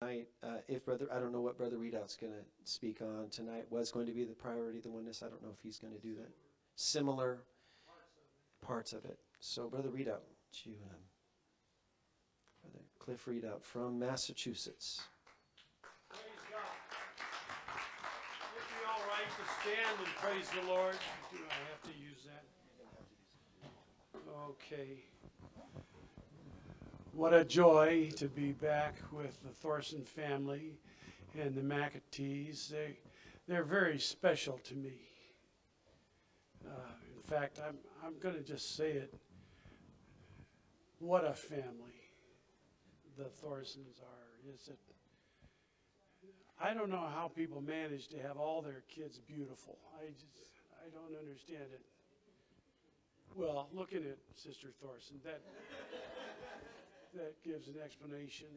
tonight, uh, if brother, I don't know what brother Readout's going to speak on tonight, was going to be the priority the oneness. I don't know if he's going to do that. Similar parts of it. So brother Readout, you, um, brother Cliff Readout from Massachusetts. Praise God. Would be all right to stand and praise the Lord? Do I have to use that? Okay. What a joy to be back with the Thorson family and the McAtees. They, they're very special to me. Uh, in fact, I'm, I'm going to just say it. What a family the Thorsons are. Is it? I don't know how people manage to have all their kids beautiful. I just, I don't understand it. Well, looking at Sister Thorson, that, that gives an explanation.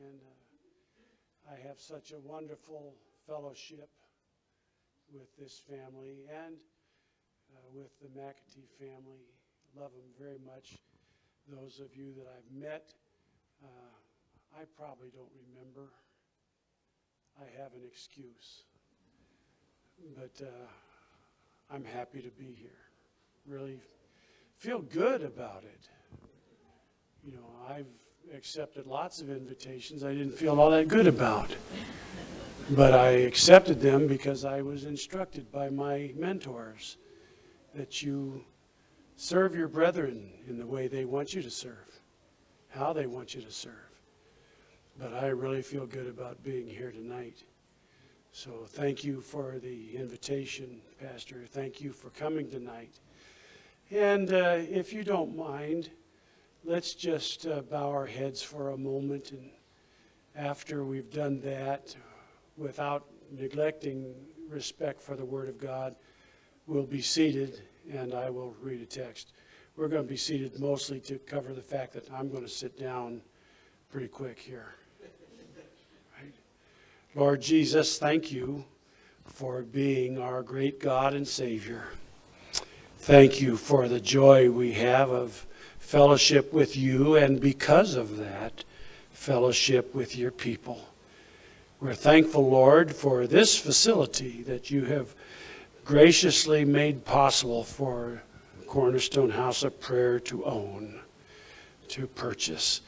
And uh, I have such a wonderful fellowship with this family and uh, with the McAtee family. Love them very much. Those of you that I've met, uh, I probably don't remember. I have an excuse. But uh, I'm happy to be here. Really feel good about it. You know, I've accepted lots of invitations I didn't feel all that good about. But I accepted them because I was instructed by my mentors that you serve your brethren in the way they want you to serve, how they want you to serve. But I really feel good about being here tonight. So thank you for the invitation, Pastor. Thank you for coming tonight. And uh, if you don't mind, let's just uh, bow our heads for a moment. And after we've done that, without neglecting respect for the Word of God, we'll be seated and I will read a text. We're going to be seated mostly to cover the fact that I'm going to sit down pretty quick here. Right? Lord Jesus, thank you for being our great God and Savior. Thank you for the joy we have of fellowship with you, and because of that, fellowship with your people. We're thankful, Lord, for this facility that you have graciously made possible for Cornerstone House of Prayer to own, to purchase.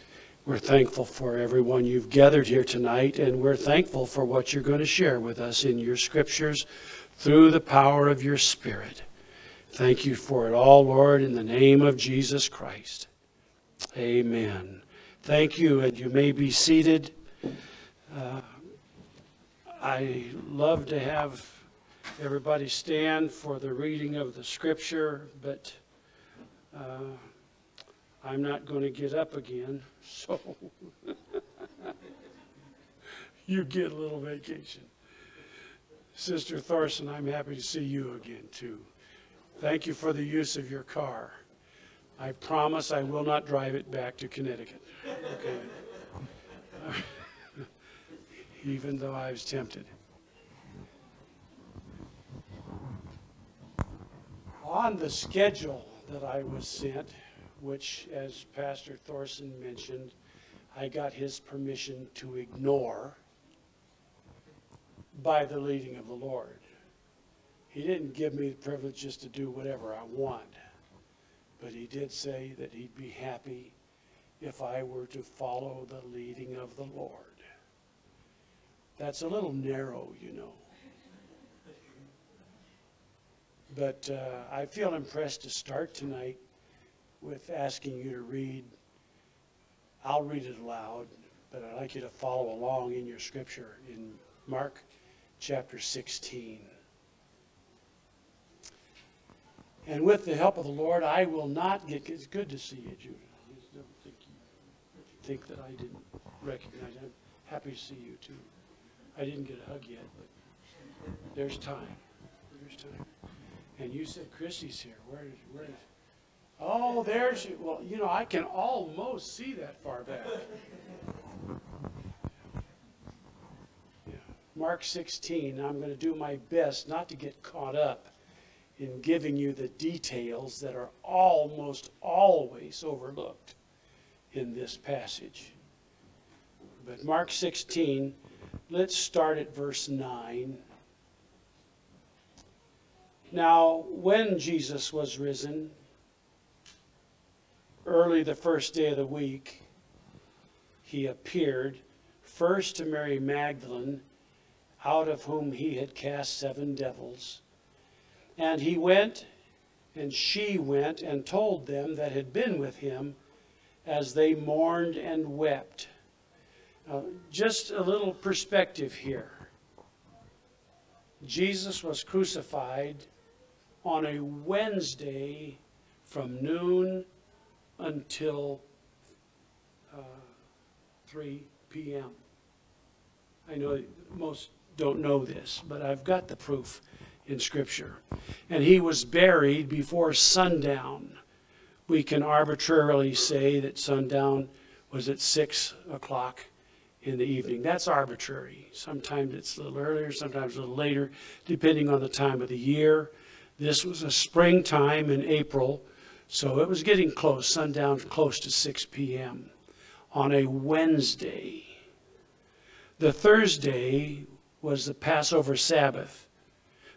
We're thankful for everyone you've gathered here tonight, and we're thankful for what you're going to share with us in your scriptures through the power of your Spirit. Thank you for it all, Lord, in the name of Jesus Christ. Amen. Thank you, and you may be seated. Uh, I love to have everybody stand for the reading of the scripture, but uh, I'm not going to get up again, so you get a little vacation. Sister Thorson, I'm happy to see you again, too. Thank you for the use of your car. I promise I will not drive it back to Connecticut. Okay. Even though I was tempted. On the schedule that I was sent, which, as Pastor Thorson mentioned, I got his permission to ignore by the leading of the Lord. He didn't give me the privilege just to do whatever I want, but he did say that he'd be happy if I were to follow the leading of the Lord. That's a little narrow, you know. But uh, I feel impressed to start tonight with asking you to read. I'll read it aloud, but I'd like you to follow along in your scripture in Mark chapter 16. And with the help of the Lord, I will not get. It's good to see you, Judah. I don't think you think that I didn't recognize. I'm happy to see you too. I didn't get a hug yet, but there's time. There's time. And you said Chrissy's here. Where is where is Oh, there's you. well, you know, I can almost see that far back. Yeah. Mark 16, I'm going to do my best not to get caught up in giving you the details that are almost always overlooked in this passage. but Mark 16, let's start at verse 9. Now, when Jesus was risen, early the first day of the week, he appeared first to Mary Magdalene, out of whom he had cast seven devils. And he went, and she went, and told them that had been with him as they mourned and wept. Just a little perspective here. Jesus was crucified on a Wednesday from noon until uh, 3 p.m. I know most don't know this, but I've got the proof in Scripture. And he was buried before sundown. We can arbitrarily say that sundown was at 6 o'clock in the evening. That's arbitrary. Sometimes it's a little earlier, sometimes a little later, depending on the time of the year. This was a springtime in April, so it was getting close, sundown close to 6 p.m. on a Wednesday. The Thursday was the Passover Sabbath.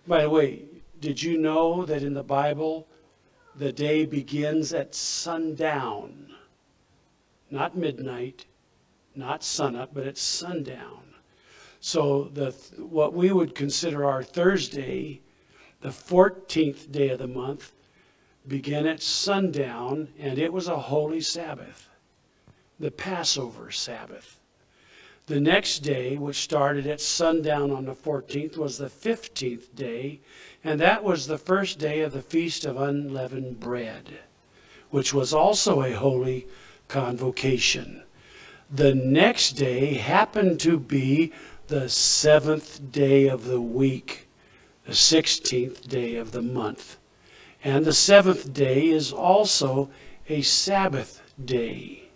By the way, did you know that in the Bible the day begins at sundown? Not midnight, not sunup, but at sundown. So the what we would consider our Thursday, the 14th day of the month, began at sundown, and it was a holy Sabbath, the Passover Sabbath. The next day, which started at sundown on the 14th, was the 15th day, and that was the first day of the Feast of Unleavened Bread, which was also a holy convocation. The next day happened to be the seventh day of the week, the 16th day of the month. And the seventh day is also a Sabbath day.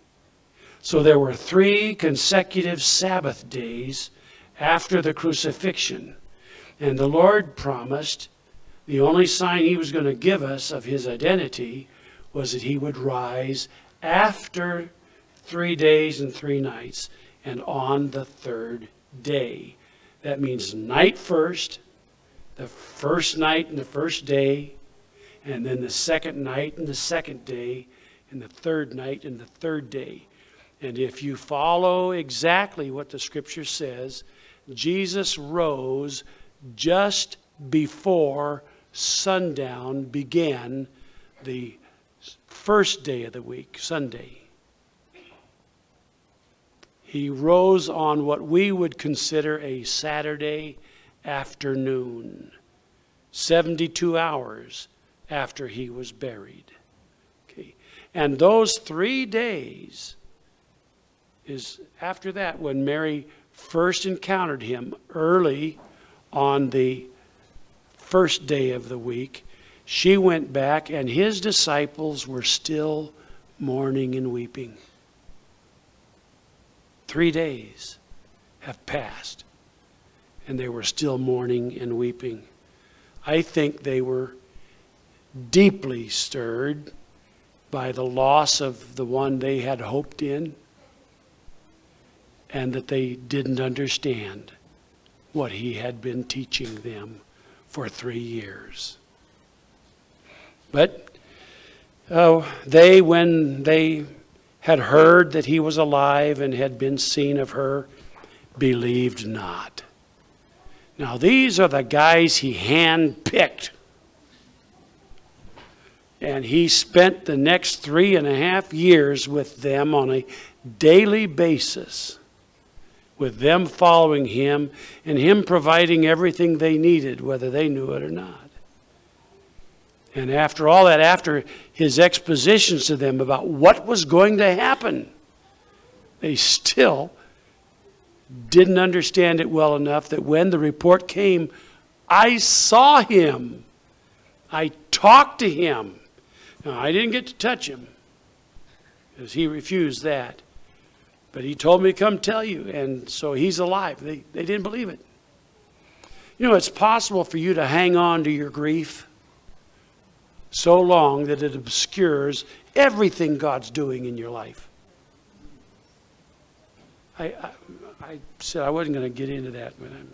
So there were three consecutive Sabbath days after the crucifixion. And the Lord promised the only sign he was going to give us of his identity was that he would rise after three days and three nights and on the third day. That means night first, the first night and the first day, and then the second night and the second day, and the third night and the third day. And if you follow exactly what the scripture says, Jesus rose just before sundown began the first day of the week, Sunday. He rose on what we would consider a Saturday afternoon, 72 hours after he was buried. Okay. And those three days is after that when Mary first encountered him early on the first day of the week. She went back, and his disciples were still mourning and weeping. Three days have passed, and they were still mourning and weeping. I think they were deeply stirred by the loss of the one they had hoped in, and that they didn't understand what he had been teaching them for three years. But uh, they, when they had heard that he was alive and had been seen of her, believed not. Now, these are the guys he handpicked. And he spent the next three and a half years with them on a daily basis, with them following him and him providing everything they needed, whether they knew it or not. And after all that, after his expositions to them about what was going to happen, they still didn't understand it well enough that when the report came, I saw him. I talked to him. Now, I didn't get to touch him because he refused that. But he told me to come tell you, and so he's alive. They, they didn't believe it. You know, it's possible for you to hang on to your grief so long that it obscures everything God's doing in your life. I, I, I said I wasn't going to get into that, but I'm.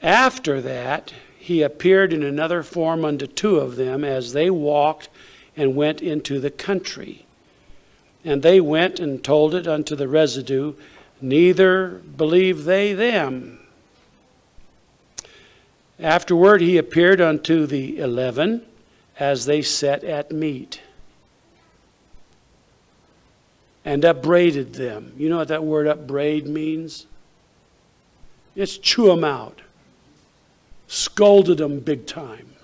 After that, he appeared in another form unto two of them as they walked and went into the country. And they went and told it unto the residue, neither believed they them. Afterward, he appeared unto the eleven as they sat at meat and upbraided them. You know what that word upbraid means? It's chew them out, scolded them big time,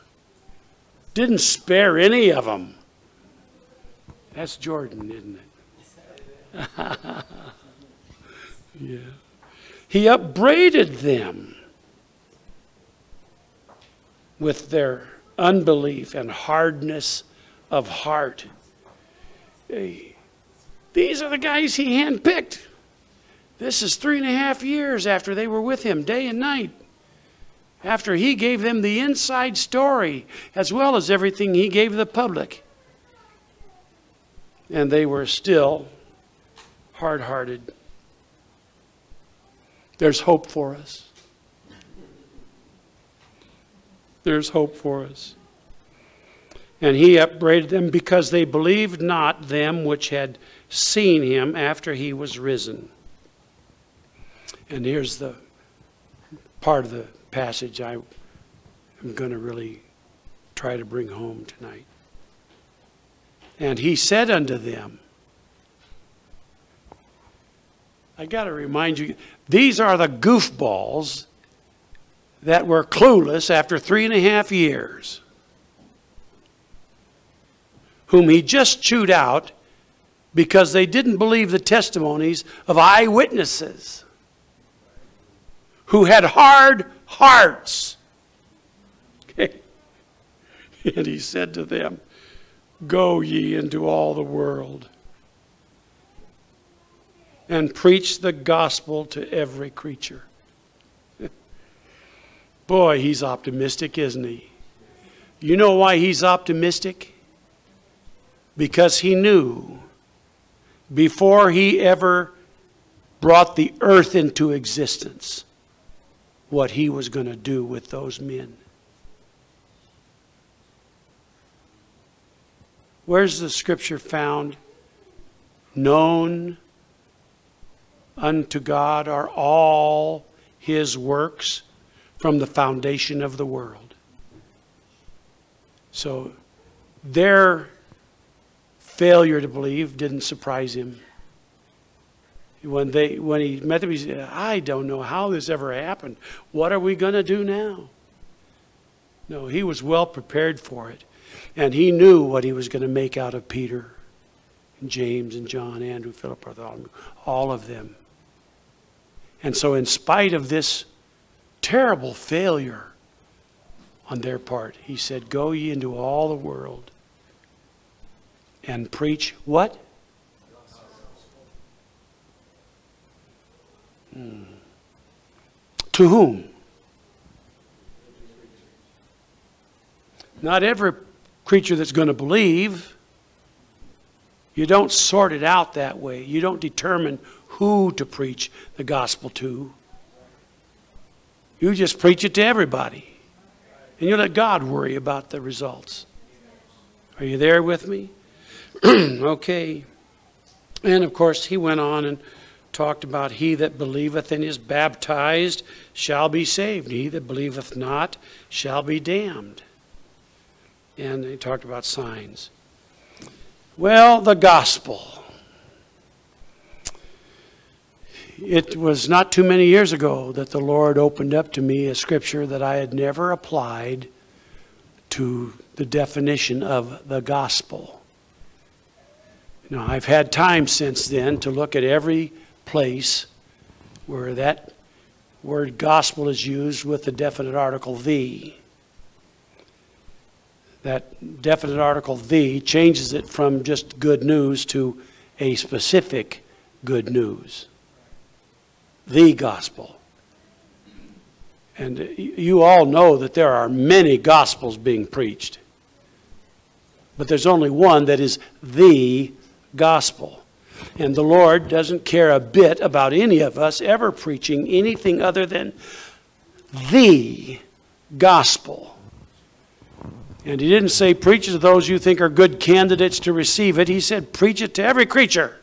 didn't spare any of them. That's Jordan, isn't it? yeah. He upbraided them with their unbelief and hardness of heart. Hey, these are the guys he handpicked. This is three and a half years after they were with him, day and night. After he gave them the inside story, as well as everything he gave the public. And they were still hard hearted. There's hope for us. There's hope for us. And he upbraided them because they believed not them which had seen him after he was risen. And here's the part of the passage I am going to really try to bring home tonight. And he said unto them, I got to remind you, these are the goofballs that were clueless after three and a half years, whom he just chewed out because they didn't believe the testimonies of eyewitnesses who had hard hearts. Okay. And he said to them, Go ye into all the world and preach the gospel to every creature. Boy, he's optimistic, isn't he? You know why he's optimistic? Because he knew before he ever brought the earth into existence what he was going to do with those men. Where's the scripture found? Known unto God are all his works from the foundation of the world. So their failure to believe didn't surprise him. When, they, when he met them, he said, I don't know how this ever happened. What are we going to do now? No, he was well prepared for it. And he knew what he was going to make out of Peter, and James, and John, Andrew, Philip, Bartholomew, all of them. And so, in spite of this terrible failure on their part. He said, Go ye into all the world and preach what? Hmm. To whom? Not every creature that's going to believe. You don't sort it out that way. You don't determine who to preach the gospel to. You just preach it to everybody. And you let God worry about the results. Are you there with me? okay. And of course, he went on and talked about he that believeth and is baptized shall be saved. He that believeth not shall be damned. And he talked about signs. Well, the gospel. It was not too many years ago that the Lord opened up to me a scripture that I had never applied to the definition of the gospel. Now, I've had time since then to look at every place where that word gospel is used with the definite article the. That definite article the changes it from just good news to a specific good news the gospel. And you all know that there are many gospels being preached. But there's only one that is the gospel. And the Lord doesn't care a bit about any of us ever preaching anything other than the gospel. And he didn't say, preach it to those you think are good candidates to receive it. He said, preach it to every creature.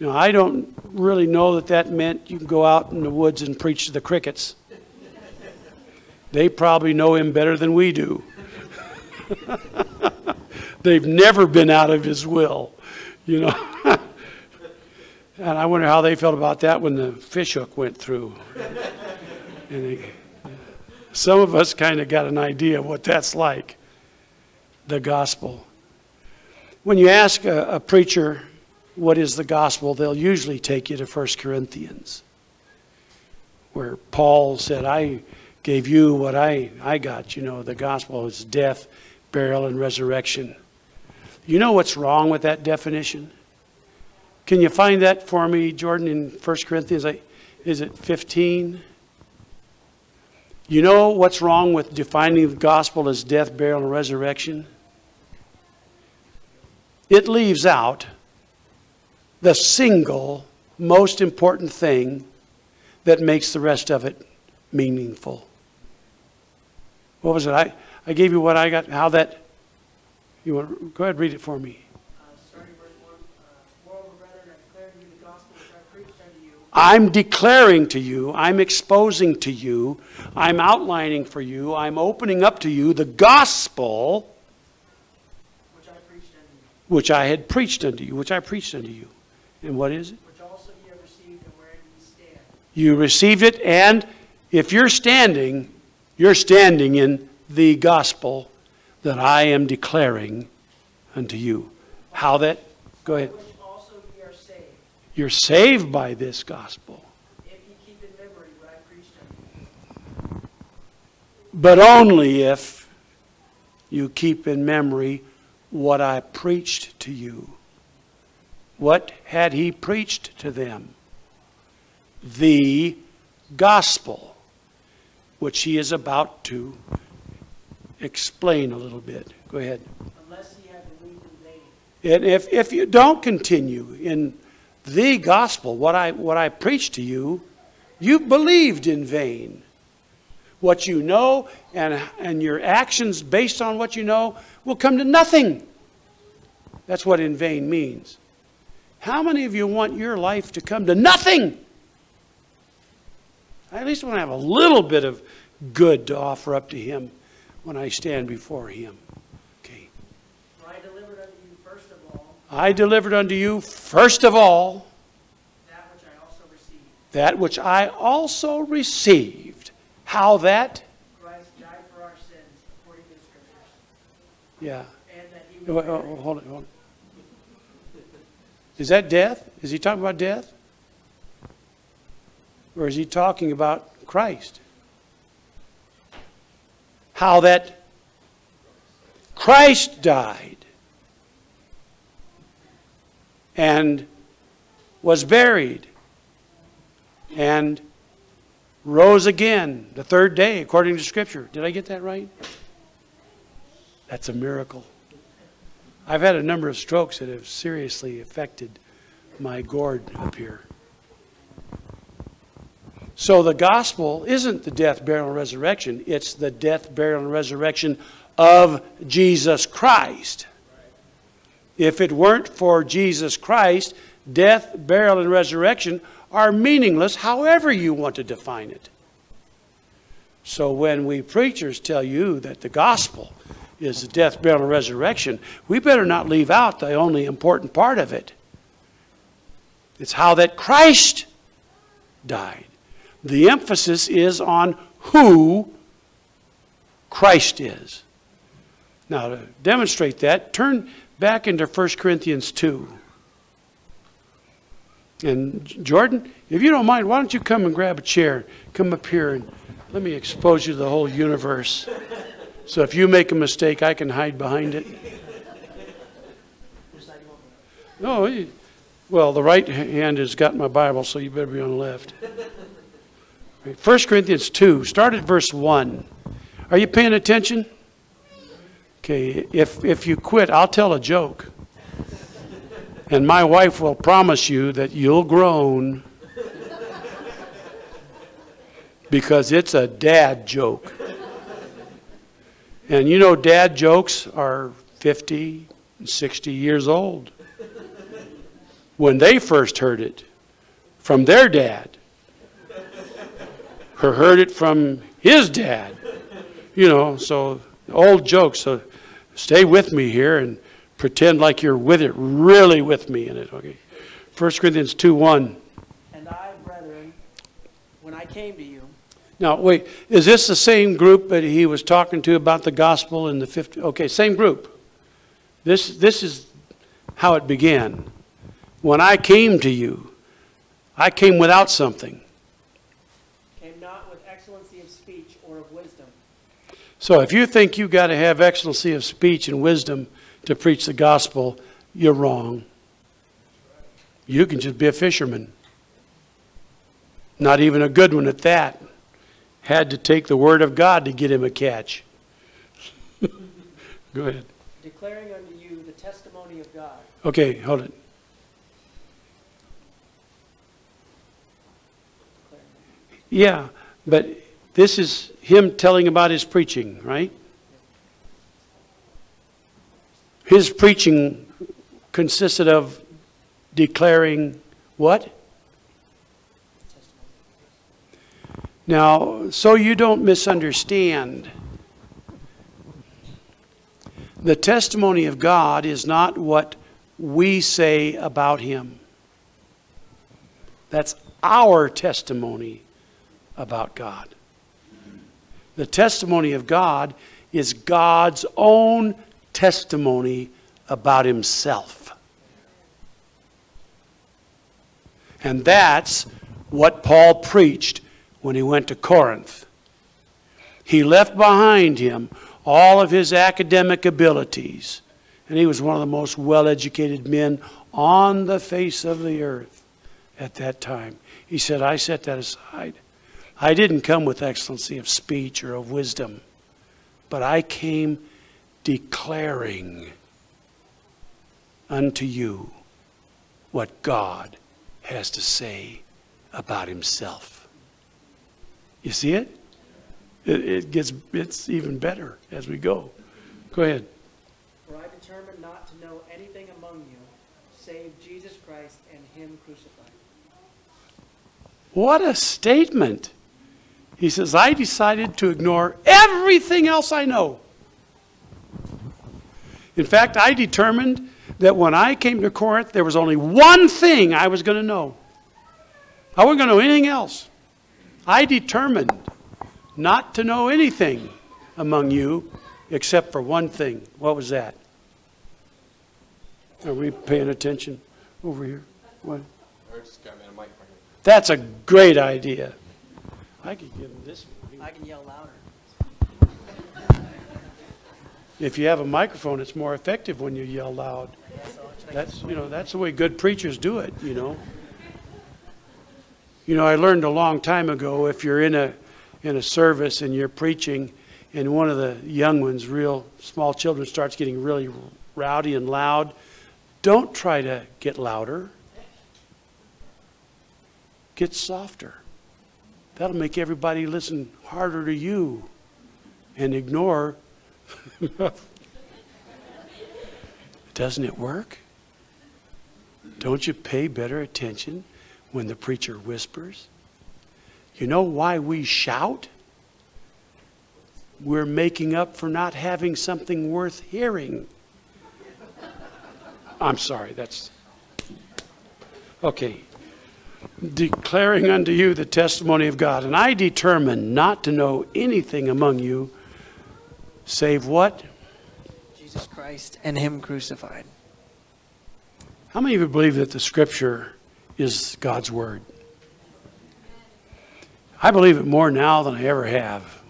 Now, I don't really know that that meant you can go out in the woods and preach to the crickets. They probably know him better than we do. They've never been out of his will, you know. and I wonder how they felt about that when the fish hook went through. and they, some of us kind of got an idea of what that's like the gospel. When you ask a, a preacher, what is the gospel, they'll usually take you to 1 Corinthians, where Paul said, I gave you what I, I got. You know, the gospel is death, burial, and resurrection. You know what's wrong with that definition? Can you find that for me, Jordan, in 1 Corinthians? Is it 15? You know what's wrong with defining the gospel as death, burial, and resurrection? It leaves out the single most important thing that makes the rest of it meaningful. What was it? I, I gave you what I got, how that, you want, go ahead, read it for me. Uh, starting verse one, uh, moreover, brethren, I declare to you the gospel which I preached unto you, I'm declaring to you, I'm exposing to you, I'm outlining for you, I'm opening up to you the gospel which I preached unto you, which I had preached unto you, which I preached unto you. And what is it? which also ye have received and wherein ye stand, You received it, and if you're standing, you're standing in the gospel that I am declaring unto you. How that, go ahead. which also ye are saved, You're saved by this gospel, if ye keep in memory what I preached unto you. but only if you keep in memory what I preached to you. What had he preached to them? The gospel, which he is about to explain a little bit. Go ahead. Unless ye have believed in vain. And if, if you don't continue in the gospel, what I, what I preach to you, you believed in vain. What you know and, and your actions based on what you know will come to nothing. That's what in vain means. How many of you want your life to come to nothing? I at least want to have a little bit of good to offer up to Him when I stand before Him. Okay. For I delivered unto you first of all I delivered unto you first of all that which I also received. that which I also received. How that? Christ died for our sins according to the scriptures, Yeah. and that he Oh, was oh, oh, oh hold it, hold it. Is that death? Is he talking about death? Or is he talking about Christ? How that Christ died and was buried and rose again the third day according to Scripture. Did I get that right? That's a miracle. I've had a number of strokes that have seriously affected my gourd up here. So the gospel isn't the death, burial, and resurrection. It's the death, burial, and resurrection of Jesus Christ. If it weren't for Jesus Christ, death, burial, and resurrection are meaningless however you want to define it. So when we preachers tell you that the gospel is the death, burial, and resurrection, we better not leave out the only important part of it. It's how that Christ died. The emphasis is on who Christ is. Now, to demonstrate that, turn back into 1 Corinthians 2. And Jordan, if you don't mind, why don't you come and grab a chair? Come up here and let me expose you to the whole universe. So if you make a mistake, I can hide behind it. No, well, the right hand has got my Bible, so you better be on the left. 1 Corinthians 2, start at verse 1. Are you paying attention? Okay, if, if you quit, I'll tell a joke. And my wife will promise you that you'll groan because it's a dad joke. And you know, dad jokes are 50, 60 years old when they first heard it from their dad, or heard it from his dad. You know, so old jokes. So stay with me here and pretend like you're with it, really with me in it, okay? 1 Corinthians 2 1. And I, brethren, when I came to you, Now, wait, is this the same group that he was talking to about the gospel in the 50? Okay, same group. This, this is how it began. When I came to you, I came without something. came not with excellency of speech or of wisdom, So if you think you've got to have excellency of speech and wisdom to preach the gospel, you're wrong. You can just be a fisherman. Not even a good one at that. Had to take the word of God to get him a catch. Go ahead. declaring unto you the testimony of God. Okay, hold it. Yeah, but this is him telling about his preaching, right? His preaching consisted of declaring what? Now, so you don't misunderstand, the testimony of God is not what we say about him. That's our testimony about God. The testimony of God is God's own testimony about himself. And that's what Paul preached when he went to Corinth. He left behind him all of his academic abilities, and he was one of the most well educated men on the face of the earth at that time. He said, I set that aside. I didn't come with excellency of speech or of wisdom, but I came declaring unto you what God has to say about himself. You see it? It, it gets, it's even better as we go. Go ahead. For I determined not to know anything among you, save Jesus Christ and him crucified. What a statement. He says, I decided to ignore everything else I know. In fact, I determined that when I came to Corinth, there was only one thing I was going to know. I wasn't going to know anything else. I determined not to know anything among you except for one thing. What was that? Are we paying attention over here? What? That's a great idea. I could give him this. I can yell louder. If you have a microphone, it's more effective when you yell loud. That's, you know, that's the way good preachers do it, you know. You know, I learned a long time ago, if you're in a, in a service and you're preaching, and one of the young ones, real small children, starts getting really rowdy and loud, don't try to get louder. Get softer. That'll make everybody listen harder to you and ignore. Doesn't it work? Don't you pay better attention when the preacher whispers? You know why we shout? We're making up for not having something worth hearing. I'm sorry, that's. Okay. Declaring unto you the testimony of God. And I determined not to know anything among you save what? Jesus Christ and him crucified. How many of you believe that the scripture is God's word? I believe it more now than I ever have.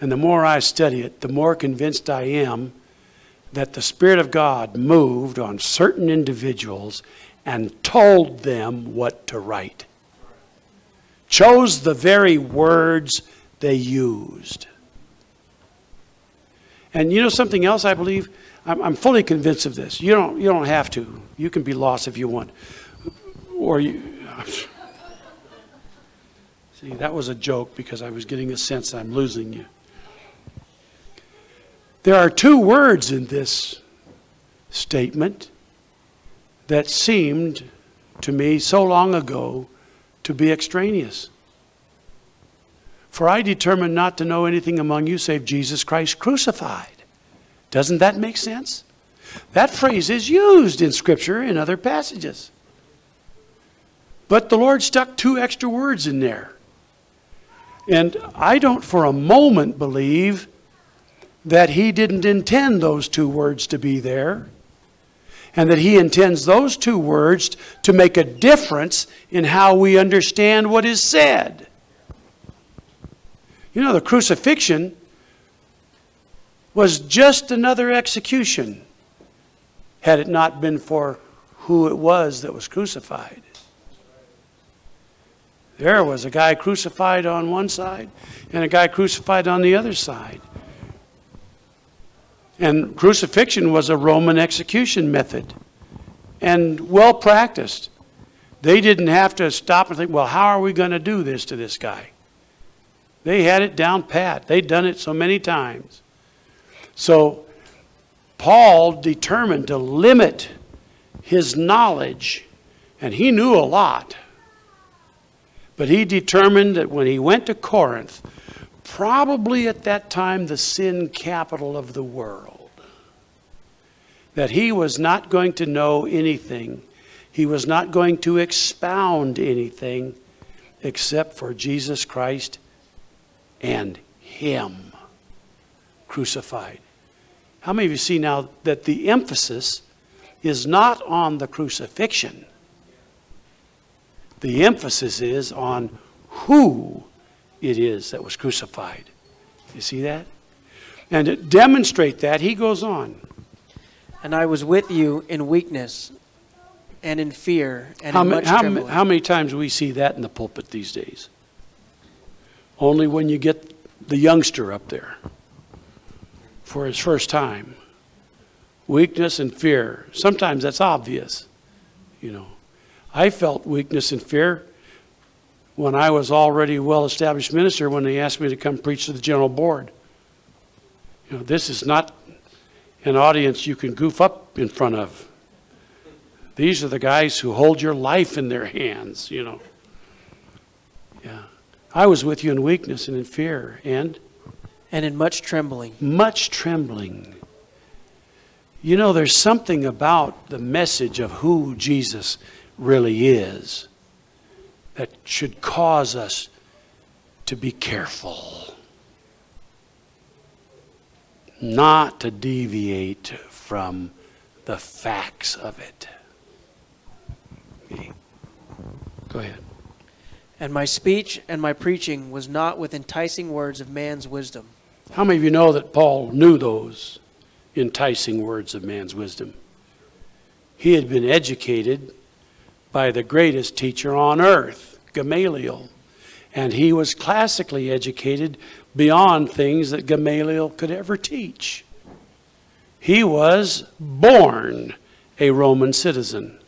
And the more I study it, the more convinced I am that the Spirit of God moved on certain individuals and told them what to write, chose the very words they used. And you know something else I believe? I'm, I'm fully convinced of this. You don't, you don't have to. You can be lost if you want. Or you, see, that was a joke because I was getting a sense I'm losing you. There are two words in this statement that seemed to me so long ago to be extraneous. For I determined not to know anything among you save Jesus Christ crucified. Doesn't that make sense? That phrase is used in Scripture in other passages. But the Lord stuck two extra words in there. And I don't for a moment believe that He didn't intend those two words to be there, and that He intends those two words to make a difference in how we understand what is said. You know, the crucifixion was just another execution had it not been for who it was that was crucified. There was a guy crucified on one side and a guy crucified on the other side. And crucifixion was a Roman execution method and well practiced. They didn't have to stop and think, well, how are we going to do this to this guy? They had it down pat. They'd done it so many times. So Paul determined to limit his knowledge, and he knew a lot. But he determined that when he went to Corinth, probably at that time the sin capital of the world, that he was not going to know anything. He was not going to expound anything except for Jesus Christ and Him crucified. How many of you see now that the emphasis is not on the crucifixion? The emphasis is on who it is that was crucified. You see that? And to demonstrate that, he goes on. And I was with you in weakness and in fear and How, in ma- much how, ma- how many times do we see that in the pulpit these days? Only when you get the youngster up there for his first time. Weakness and fear. Sometimes that's obvious, you know. I felt weakness and fear when I was already a well established minister when they asked me to come preach to the general board. You know, this is not an audience you can goof up in front of. These are the guys who hold your life in their hands, you know. Yeah. I was with you in weakness and in fear and and in much trembling. much trembling. You know, there's something about the message of who Jesus really is that should cause us to be careful, not to deviate from the facts of it. Go ahead. And my speech and my preaching was not with enticing words of man's wisdom, How many of you know that Paul knew those enticing words of man's wisdom? He had been educated by the greatest teacher on earth, Gamaliel, and he was classically educated beyond things that Gamaliel could ever teach. He was born a Roman citizen,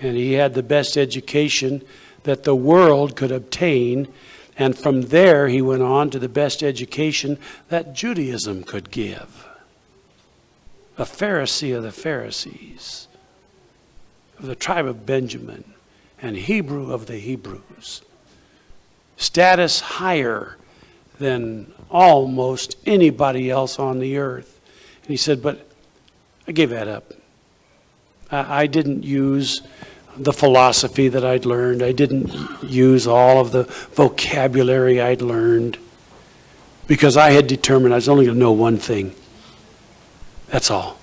and he had the best education that the world could obtain and from there, he went on to the best education that Judaism could give. A Pharisee of the Pharisees, of the tribe of Benjamin, and Hebrew of the Hebrews. Status higher than almost anybody else on the earth. And he said, But I gave that up. I, I didn't use the philosophy that I'd learned. I didn't use all of the vocabulary I'd learned because I had determined I was only going to know one thing. That's all.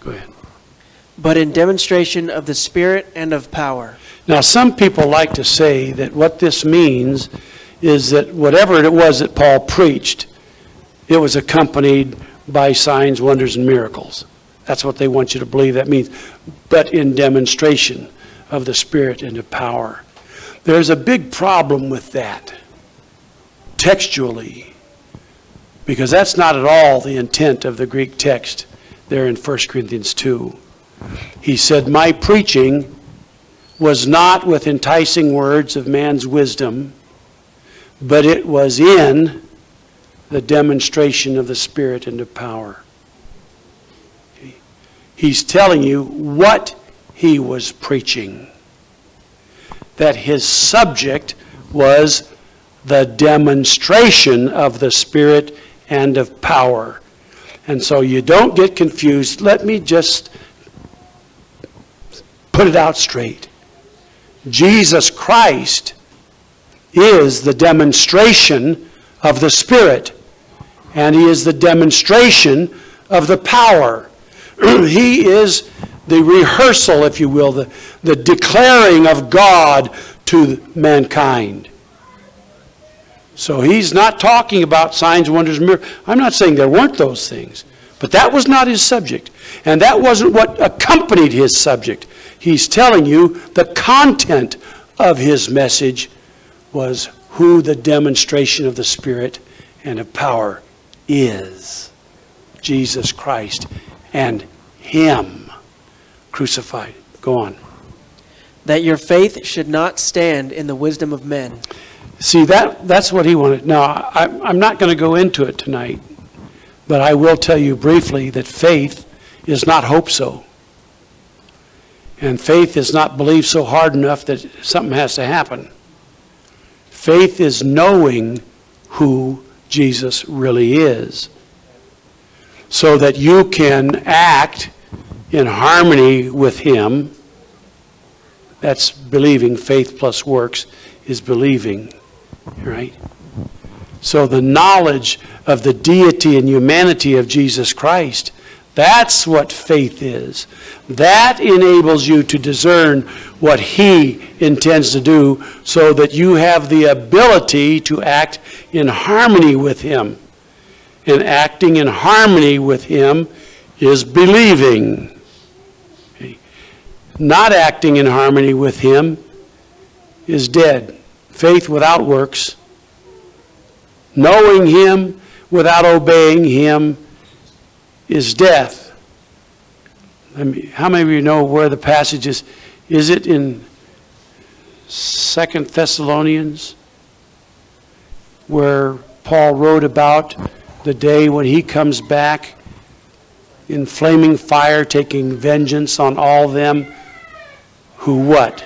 Go ahead. But in demonstration of the Spirit and of power, Now, some people like to say that what this means is that whatever it was that Paul preached, it was accompanied by signs, wonders, and miracles. That's what they want you to believe that means, but in demonstration of the Spirit and of power. There's a big problem with that, textually, because that's not at all the intent of the Greek text there in 1 Corinthians 2. He said, My preaching was not with enticing words of man's wisdom, but it was in the demonstration of the Spirit and of power. He's telling you what he was preaching. That his subject was the demonstration of the Spirit and of power. And so you don't get confused. Let me just put it out straight. Jesus Christ is the demonstration of the Spirit, and He is the demonstration of the power. he is the rehearsal, if you will, the, the declaring of God to mankind. So he's not talking about signs, wonders, miracles. I'm not saying there weren't those things, but that was not his subject. And that wasn't what accompanied his subject. He's telling you the content of his message was who the demonstration of the Spirit and of power is Jesus Christ and Him crucified. Go on. That your faith should not stand in the wisdom of men, See, that, that's what he wanted. Now, I, I'm not going to go into it tonight, but I will tell you briefly that faith is not hope so. And faith is not believe so hard enough that something has to happen. Faith is knowing who Jesus really is so that you can act in harmony with him. That's believing. Faith plus works is believing right? So the knowledge of the deity and humanity of Jesus Christ, that's what faith is. That enables you to discern what he intends to do so that you have the ability to act in harmony with him. And acting in harmony with him is believing. Not acting in harmony with him is dead. Faith without works, knowing Him without obeying Him is death. I mean, how many of you know where the passage is? Is it in Second Thessalonians, where Paul wrote about the day when he comes back in flaming fire, taking vengeance on all them who what?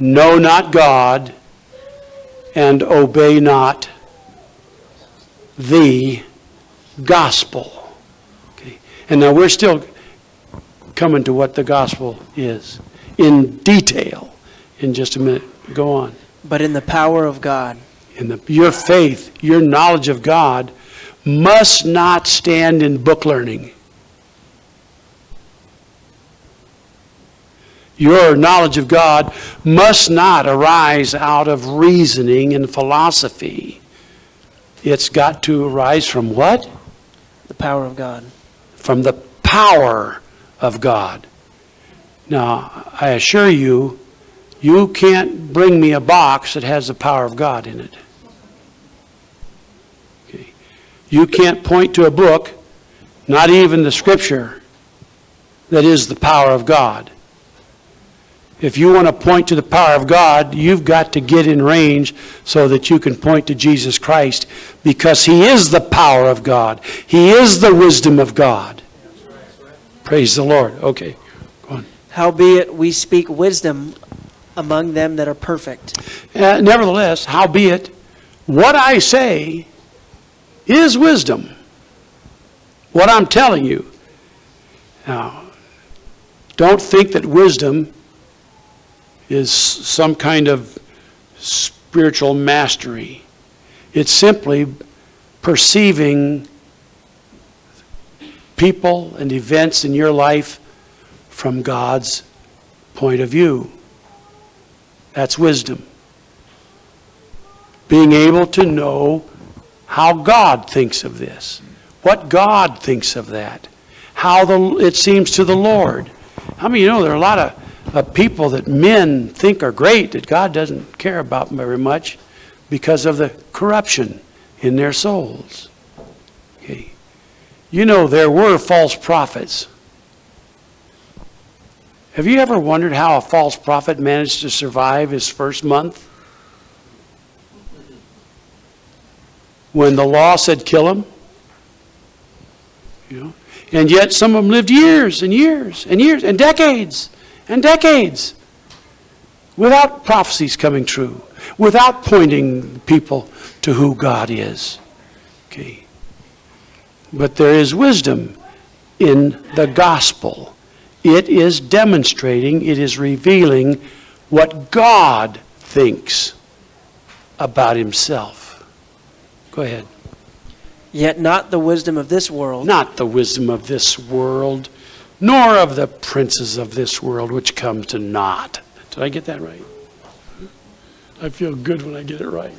know not God and obey not the gospel. And now we're still coming to what the gospel is in detail in just a minute. Go on. but in the power of God. In the, your faith, your knowledge of God must not stand in book learning. Your knowledge of God must not arise out of reasoning and philosophy. It's got to arise from what? The power of God. From the power of God. Now, I assure you, you can't bring me a box that has the power of God in it. Okay. You can't point to a book, not even the scripture, that is the power of God. If you want to point to the power of God, you've got to get in range so that you can point to Jesus Christ because He is the power of God. He is the wisdom of God. Praise the Lord. Okay, go on. Howbeit we speak wisdom among them that are perfect. Uh, nevertheless, howbeit, what I say is wisdom. What I'm telling you. Now, don't think that wisdom is some kind of spiritual mastery. It's simply perceiving people and events in your life from God's point of view. That's wisdom. Being able to know how God thinks of this, what God thinks of that, how the, it seems to the Lord. How many of you know there are a lot of of people that men think are great that God doesn't care about very much because of the corruption in their souls. Okay. You know, there were false prophets. Have you ever wondered how a false prophet managed to survive his first month? When the law said kill him? You know? And yet some of them lived years and years and years and decades and decades without prophecies coming true, without pointing people to who God is. Okay. But there is wisdom in the gospel. It is demonstrating, it is revealing what God thinks about himself. Go ahead. Yet not the wisdom of this world, Not the wisdom of this world, nor of the princes of this world, which come to naught. Did I get that right? I feel good when I get it right.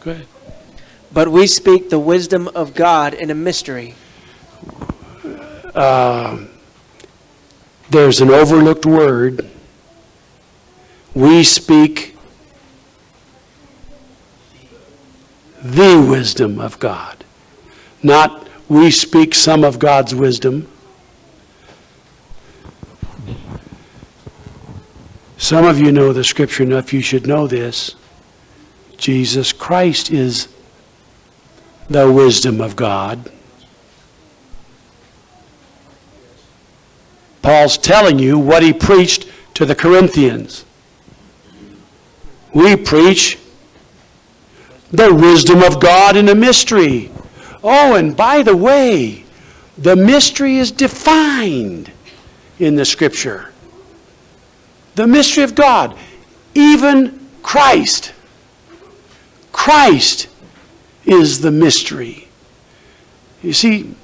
Go ahead. but we speak the wisdom of God in a mystery, Um, there's an overlooked word. We speak the wisdom of God, not we speak some of God's wisdom. Some of you know the scripture enough, you should know this. Jesus Christ is the wisdom of God. Paul's telling you what he preached to the Corinthians. We preach the wisdom of God in a mystery. Oh, and by the way, the mystery is defined in the scripture. The mystery of God, even Christ. Christ is the mystery. You see,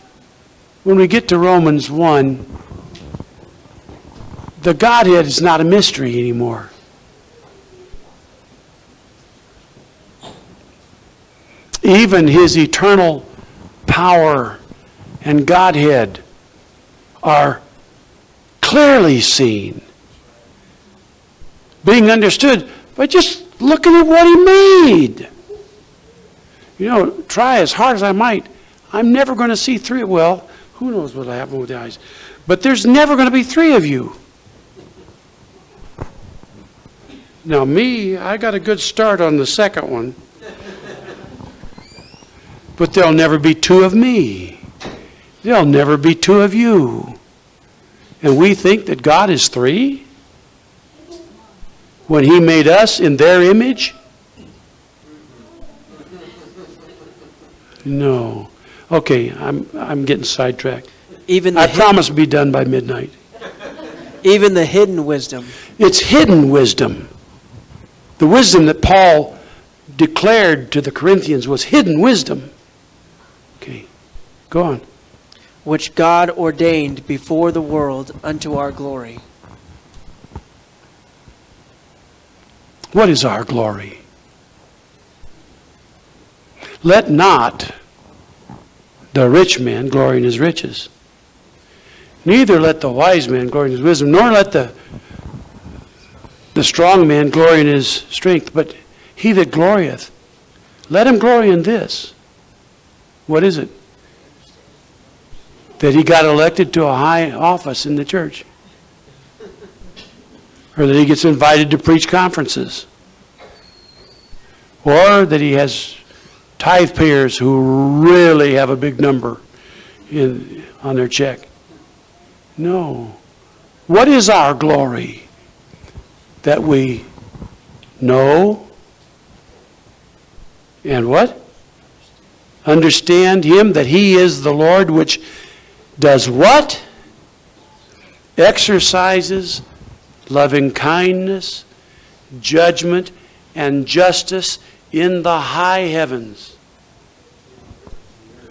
when we get to Romans 1, the Godhead is not a mystery anymore. Even his eternal power and Godhead are clearly seen, being understood by just looking at what he made. You know, try as hard as I might, I'm never going to see three. Well, who knows what'll happen with the eyes. But there's never going to be three of you. Now, me, I got a good start on the second one. But there'll never be two of me. There'll never be two of you. And we think that God is three? When He made us in their image? No. Okay, I'm, I'm getting sidetracked. even the, I promise to be done by midnight. even the hidden wisdom, It's hidden wisdom. The wisdom that Paul declared to the Corinthians was hidden wisdom. Go on. which God ordained before the world unto our glory. What is our glory? Let not the rich man glory in his riches. Neither let the wise man glory in his wisdom, nor let the, the strong man glory in his strength, but he that glorieth, let him glory in this. What is it? That he got elected to a high office in the church. Or that he gets invited to preach conferences. Or that he has tithe payers who really have a big number in, on their check. No. What is our glory? That we know and what? Understand him that he is the Lord which does what? Exercises loving kindness, judgment, and justice in the high heavens.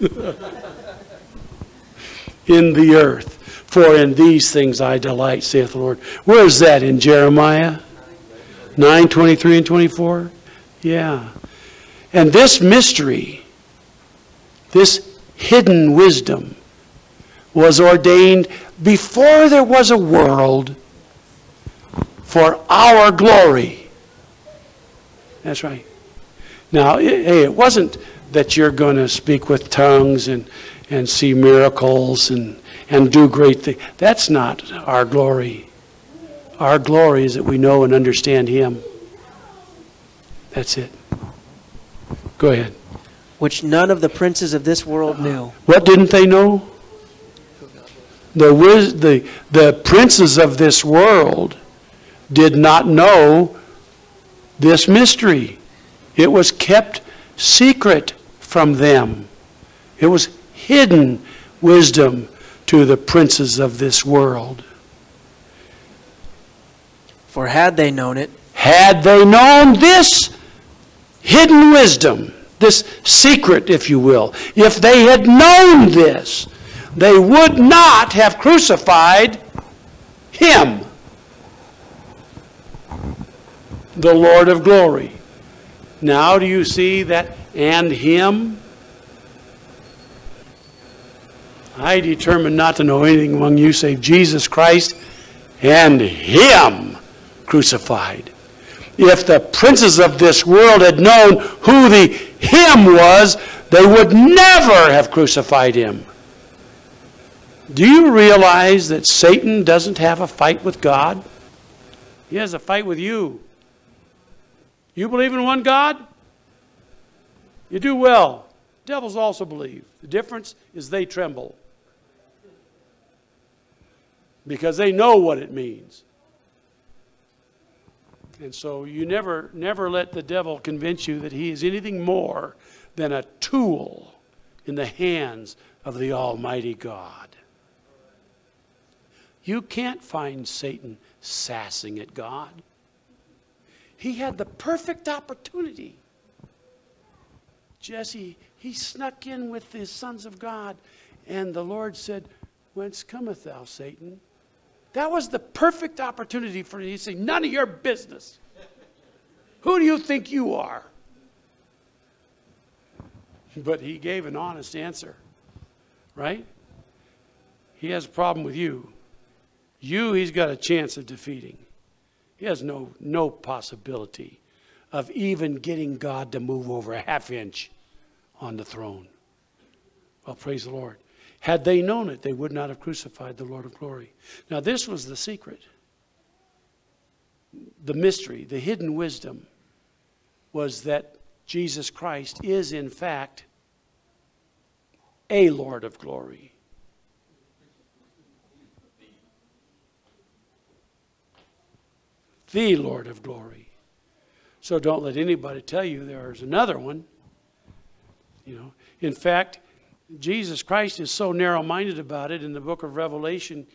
in the earth. For in these things I delight, saith the Lord. Where is that in Jeremiah? 9, 23 and 24? Yeah. And this mystery, this hidden wisdom, was ordained before there was a world for our glory. That's right. Now, i- hey, it wasn't that you're going to speak with tongues and, and see miracles and, and do great things. That's not our glory. Our glory is that we know and understand Him. That's it. Go ahead. which none of the princes of this world knew. What didn't they know? The, the, the princes of this world did not know this mystery. It was kept secret from them. It was hidden wisdom to the princes of this world. For had they known it, Had they known this hidden wisdom, this secret, if you will, if they had known this, they would not have crucified him, the Lord of glory. Now, do you see that and him? I determined not to know anything among you save Jesus Christ and him crucified. If the princes of this world had known who the him was, they would never have crucified him. Do you realize that Satan doesn't have a fight with God? He has a fight with you. You believe in one God? You do well. Devils also believe. The difference is they tremble because they know what it means. And so you never, never let the devil convince you that he is anything more than a tool in the hands of the Almighty God. You can't find Satan sassing at God. He had the perfect opportunity. Jesse, he snuck in with the sons of God, and the Lord said, Whence cometh thou, Satan? That was the perfect opportunity for you to say, None of your business. Who do you think you are? But he gave an honest answer, right? He has a problem with you. You, he's got a chance of defeating. He has no, no possibility of even getting God to move over a half inch on the throne. Well, praise the Lord. Had they known it, they would not have crucified the Lord of glory. Now, this was the secret. The mystery, the hidden wisdom was that Jesus Christ is, in fact, a Lord of glory. The Lord of glory. So don't let anybody tell you there's another one. You know, in fact, Jesus Christ is so narrow minded about it in the book of Revelation,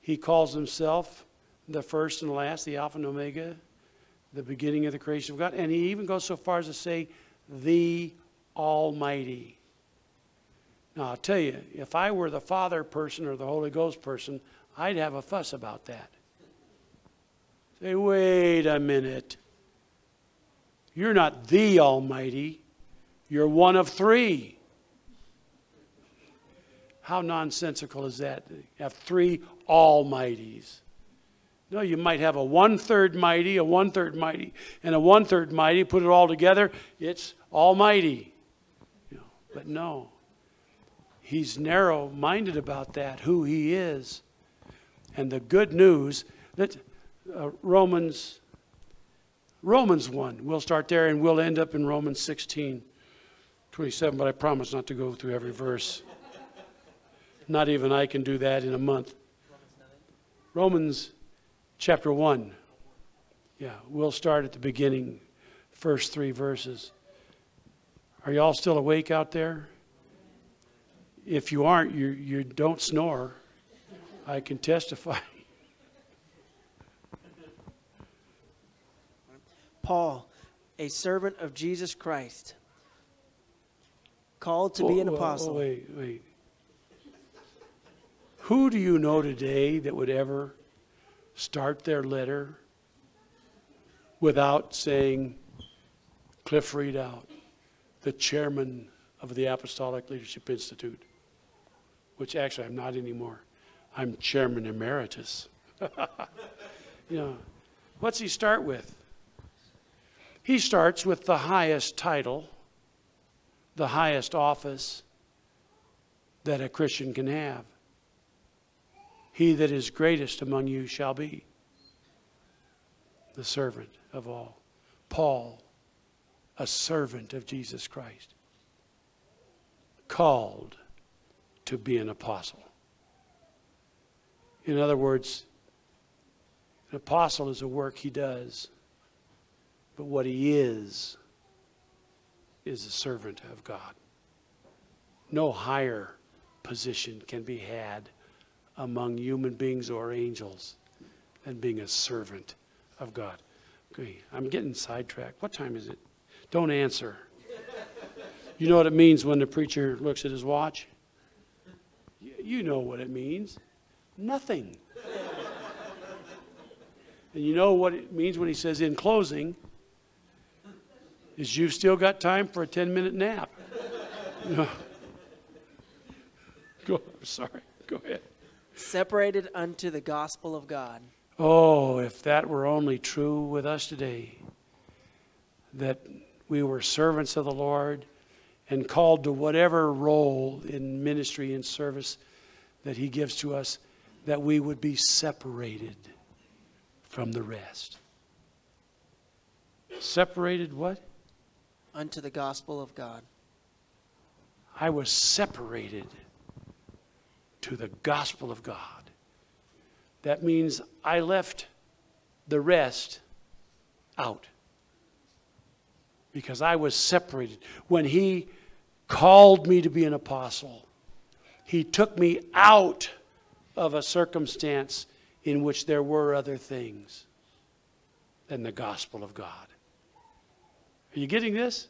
he calls himself the first and last, the Alpha and Omega, the beginning of the creation of God. And he even goes so far as to say, the Almighty. Now, I'll tell you, if I were the Father person or the Holy Ghost person, I'd have a fuss about that. Say, wait a minute. You're not the Almighty, you're one of three. How nonsensical is that? You have three almighties. No, you might have a one third mighty, a one third mighty, and a one third mighty. Put it all together, it's almighty. You know, but no, he's narrow minded about that, who he is. And the good news that uh, Romans Romans 1, we'll start there and we'll end up in Romans 16, 27, but I promise not to go through every verse. Not even I can do that in a month. Romans chapter 1. Yeah, we'll start at the beginning, first three verses. Are y'all still awake out there? If you aren't, you, you don't snore. I can testify. Paul, a servant of Jesus Christ, called to be an apostle. Wait, wait. Who do you know today that would ever start their letter without saying Cliff Readout, the chairman of the Apostolic Leadership Institute? Which actually I'm not anymore. I'm chairman emeritus. you know, what's he start with? He starts with the highest title the highest office that a Christian can have. He that is greatest among you shall be the servant of all. Paul, a servant of Jesus Christ, called to be an apostle. In other words, an apostle is a work he does, but what he is, is a servant of God. No higher position can be had among human beings or angels than being a servant of God. Okay, I'm getting sidetracked. What time is it? Don't answer. You know what it means when the preacher looks at his watch? You know what it means. Nothing. And you know what it means when he says, in closing, is you've still got time for a 10 minute nap. No. Go, I'm sorry. Go ahead. Separated unto the gospel of God. Oh, if that were only true with us today, that we were servants of the Lord and called to whatever role in ministry and service that He gives to us, that we would be separated from the rest. Separated what? Unto the gospel of God. I was separated to the gospel of God. That means I left the rest out because I was separated. When He called me to be an apostle, He took me out of a circumstance in which there were other things than the gospel of God. Are you getting this?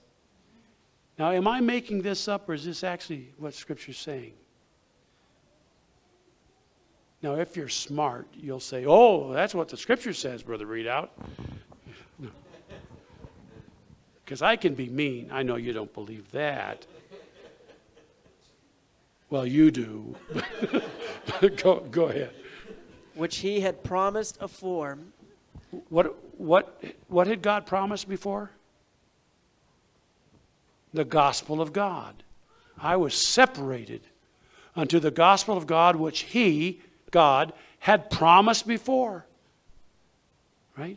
Now, am I making this up or is this actually what Scripture's saying? Now, if you're smart, you'll say, oh, that's what the Scripture says, Brother Readout. Because I can be mean. I know you don't believe that. Well, you do. go, go ahead. Which he had promised afore What, what, what had God promised before? The gospel of God. I was separated unto the gospel of God which He, God, had promised before. Right?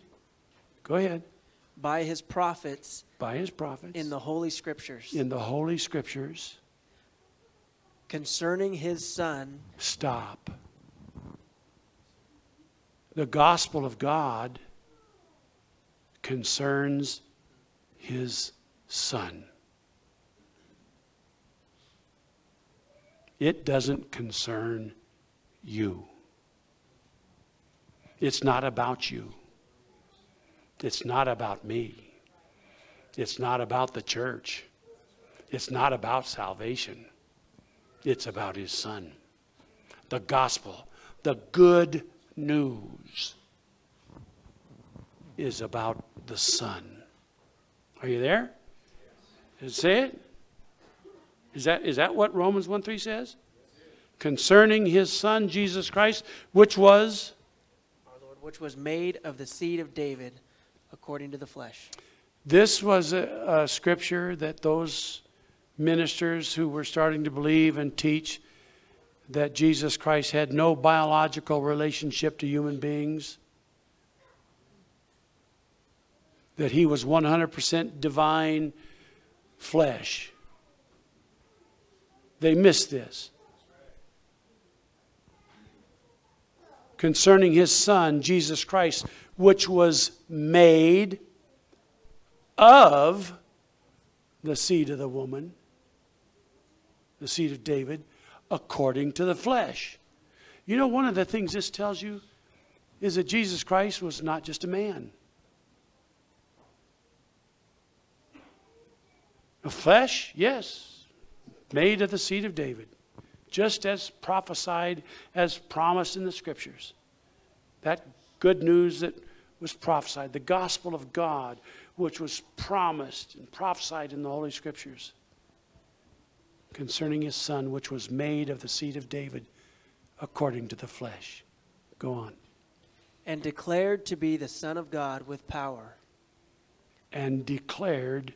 Go ahead. by his prophets By His prophets. in the holy scriptures in the Holy Scriptures. concerning his son, Stop. The gospel of God concerns His Son. It doesn't concern you. It's not about you. It's not about me. It's not about the church. It's not about salvation. It's about his son. The gospel, the good news is about the son. Are you there? It say it? Is that, is that what Romans 1 3 says? Concerning his son, Jesus Christ, which was our Lord, which was made of the seed of David according to the flesh. This was a, a scripture that those ministers who were starting to believe and teach that Jesus Christ had no biological relationship to human beings, that he was 100% divine flesh. They missed this. Concerning his son, Jesus Christ, which was made of the seed of the woman, the seed of David, according to the flesh. You know, one of the things this tells you is that Jesus Christ was not just a man. The flesh, yes, made of the seed of David, just as prophesied, as promised in the scriptures. That good news that was prophesied, the gospel of God, which was promised and prophesied in the Holy Scriptures concerning his son, which was made of the seed of David according to the flesh. Go on. And declared to be the Son of God with power, And declared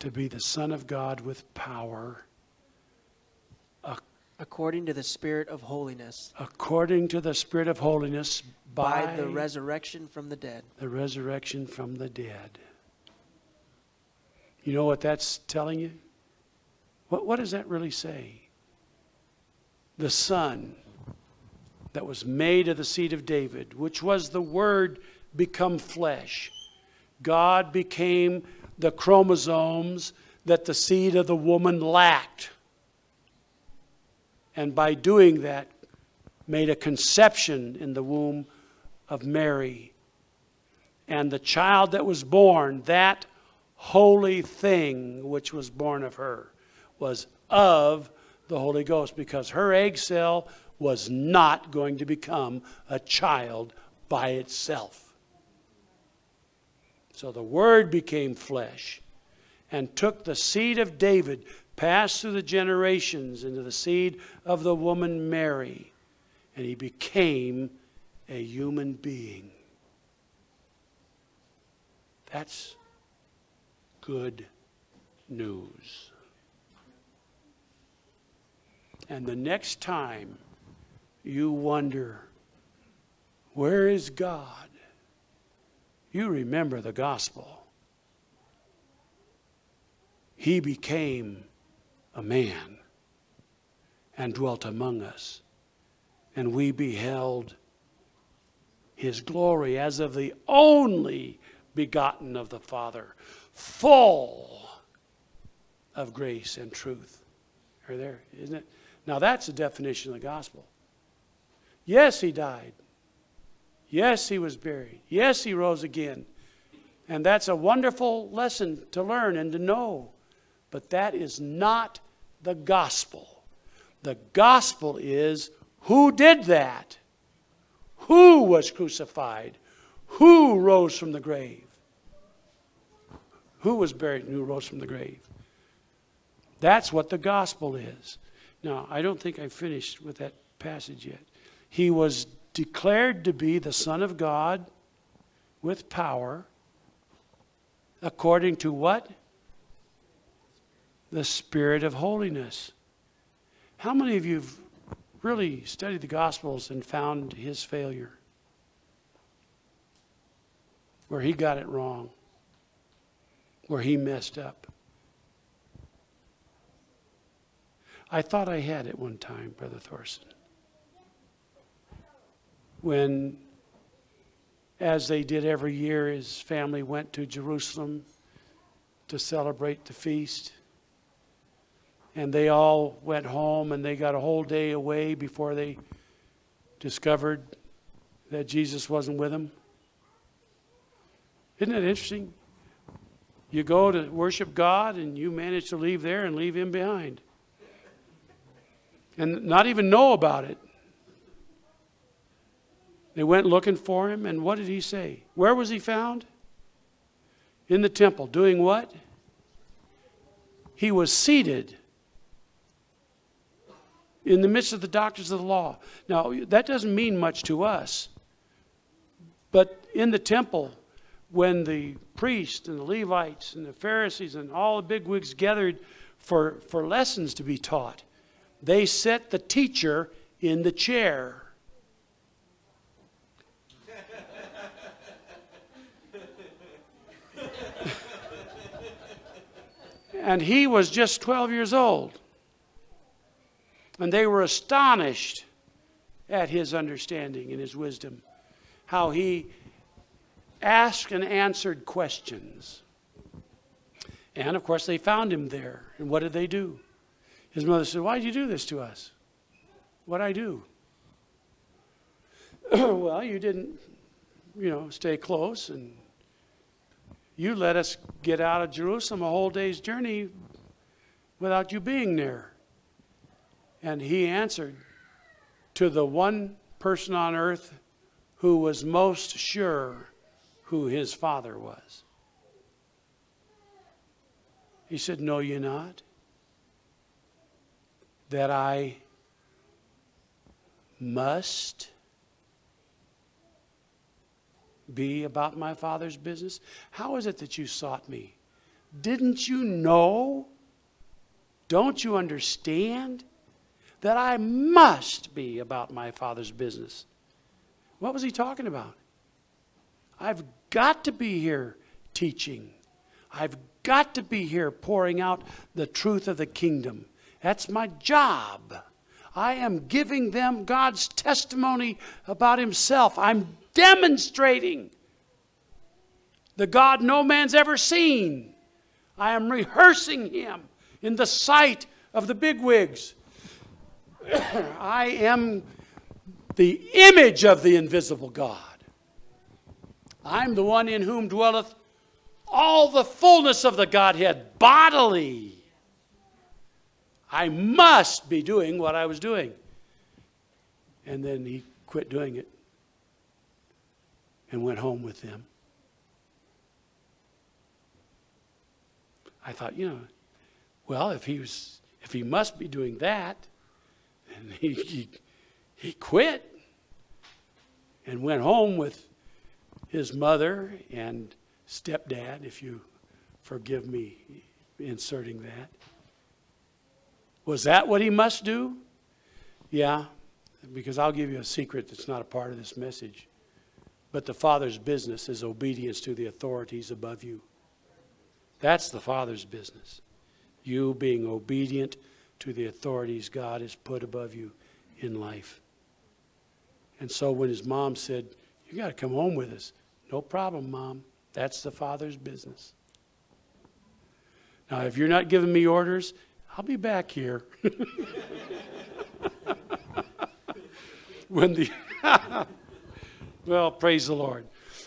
to be the Son of God with power, according to the Spirit of holiness, according to the Spirit of holiness, by, by the resurrection from the dead. the resurrection from the dead. You know what that's telling you? What, what does that really say? The Son that was made of the seed of David, which was the Word become flesh. God became the chromosomes that the seed of the woman lacked. And by doing that, made a conception in the womb of Mary. And the child that was born, that holy thing which was born of her, was of the Holy Ghost because her egg cell was not going to become a child by itself. So the Word became flesh and took the seed of David, passed through the generations into the seed of the woman Mary, and he became a human being. That's good news. And the next time you wonder, where is God? You remember the gospel. He became a man and dwelt among us, and we beheld his glory as of the only begotten of the Father, full of grace and truth. Are there, isn't it? Now that's the definition of the gospel. Yes, he died. Yes, he was buried. Yes, he rose again. And that's a wonderful lesson to learn and to know. But that is not the gospel. The gospel is who did that? Who was crucified? Who rose from the grave? Who was buried and who rose from the grave? That's what the gospel is. Now, I don't think I finished with that passage yet. He was declared to be the Son of God with power, according to what? The Spirit of holiness. How many of you have really studied the Gospels and found his failure? Where he got it wrong, where he messed up. I thought I had it one time, Brother Thorson when, as they did every year, his family went to Jerusalem to celebrate the feast. And they all went home and they got a whole day away before they discovered that Jesus wasn't with them. Isn't it interesting? You go to worship God and you manage to leave there and leave Him behind. And not even know about it. They went looking for him, and what did he say? Where was he found? In the temple. Doing what? He was seated in the midst of the doctors of the law. Now, that doesn't mean much to us. But in the temple, when the priests and the Levites and the Pharisees and all the bigwigs gathered for, for lessons to be taught, they set the teacher in the chair. and he was just 12 years old. And they were astonished at his understanding and his wisdom, how he asked and answered questions. And of course, they found him there. And what did they do? His mother said, Why did you do this to us? What'd I do? well, you didn't, you know, stay close and you let us get out of Jerusalem a whole day's journey without you being there. And he answered to the one person on earth who was most sure who his father was. He said, Know you not that I must be about my Father's business? How is it that you sought me? Didn't you know? Don't you understand that I must be about my Father's business? What was he talking about? I've got to be here teaching. I've got to be here pouring out the truth of the kingdom. That's my job. I am giving them God's testimony about Himself. I'm demonstrating the God no man's ever seen. I am rehearsing Him in the sight of the bigwigs. I am the image of the invisible God. I'm the one in whom dwelleth all the fullness of the Godhead bodily. I must be doing what I was doing. And then he quit doing it and went home with them. I thought, you know, well, if he was, if he must be doing that, and he, he, he quit and went home with his mother and stepdad, if you forgive me inserting that. Was that what he must do? Yeah, because I'll give you a secret that's not a part of this message. But the Father's business is obedience to the authorities above you. That's the Father's business. You being obedient to the authorities God has put above you in life. And so when his mom said, You got to come home with us, no problem, Mom. That's the Father's business. Now, if you're not giving me orders, I'll be back here. when the. well, praise the Lord.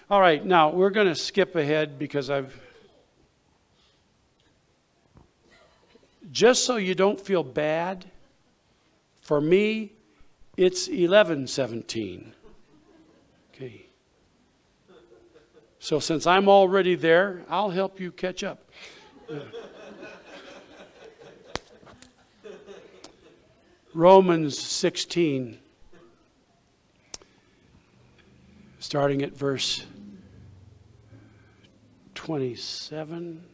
All right, now we're going to skip ahead because I've. Just so you don't feel bad, for me, it's 1117. Okay. So since I'm already there, I'll help you catch up. Romans 16, starting at verse 27.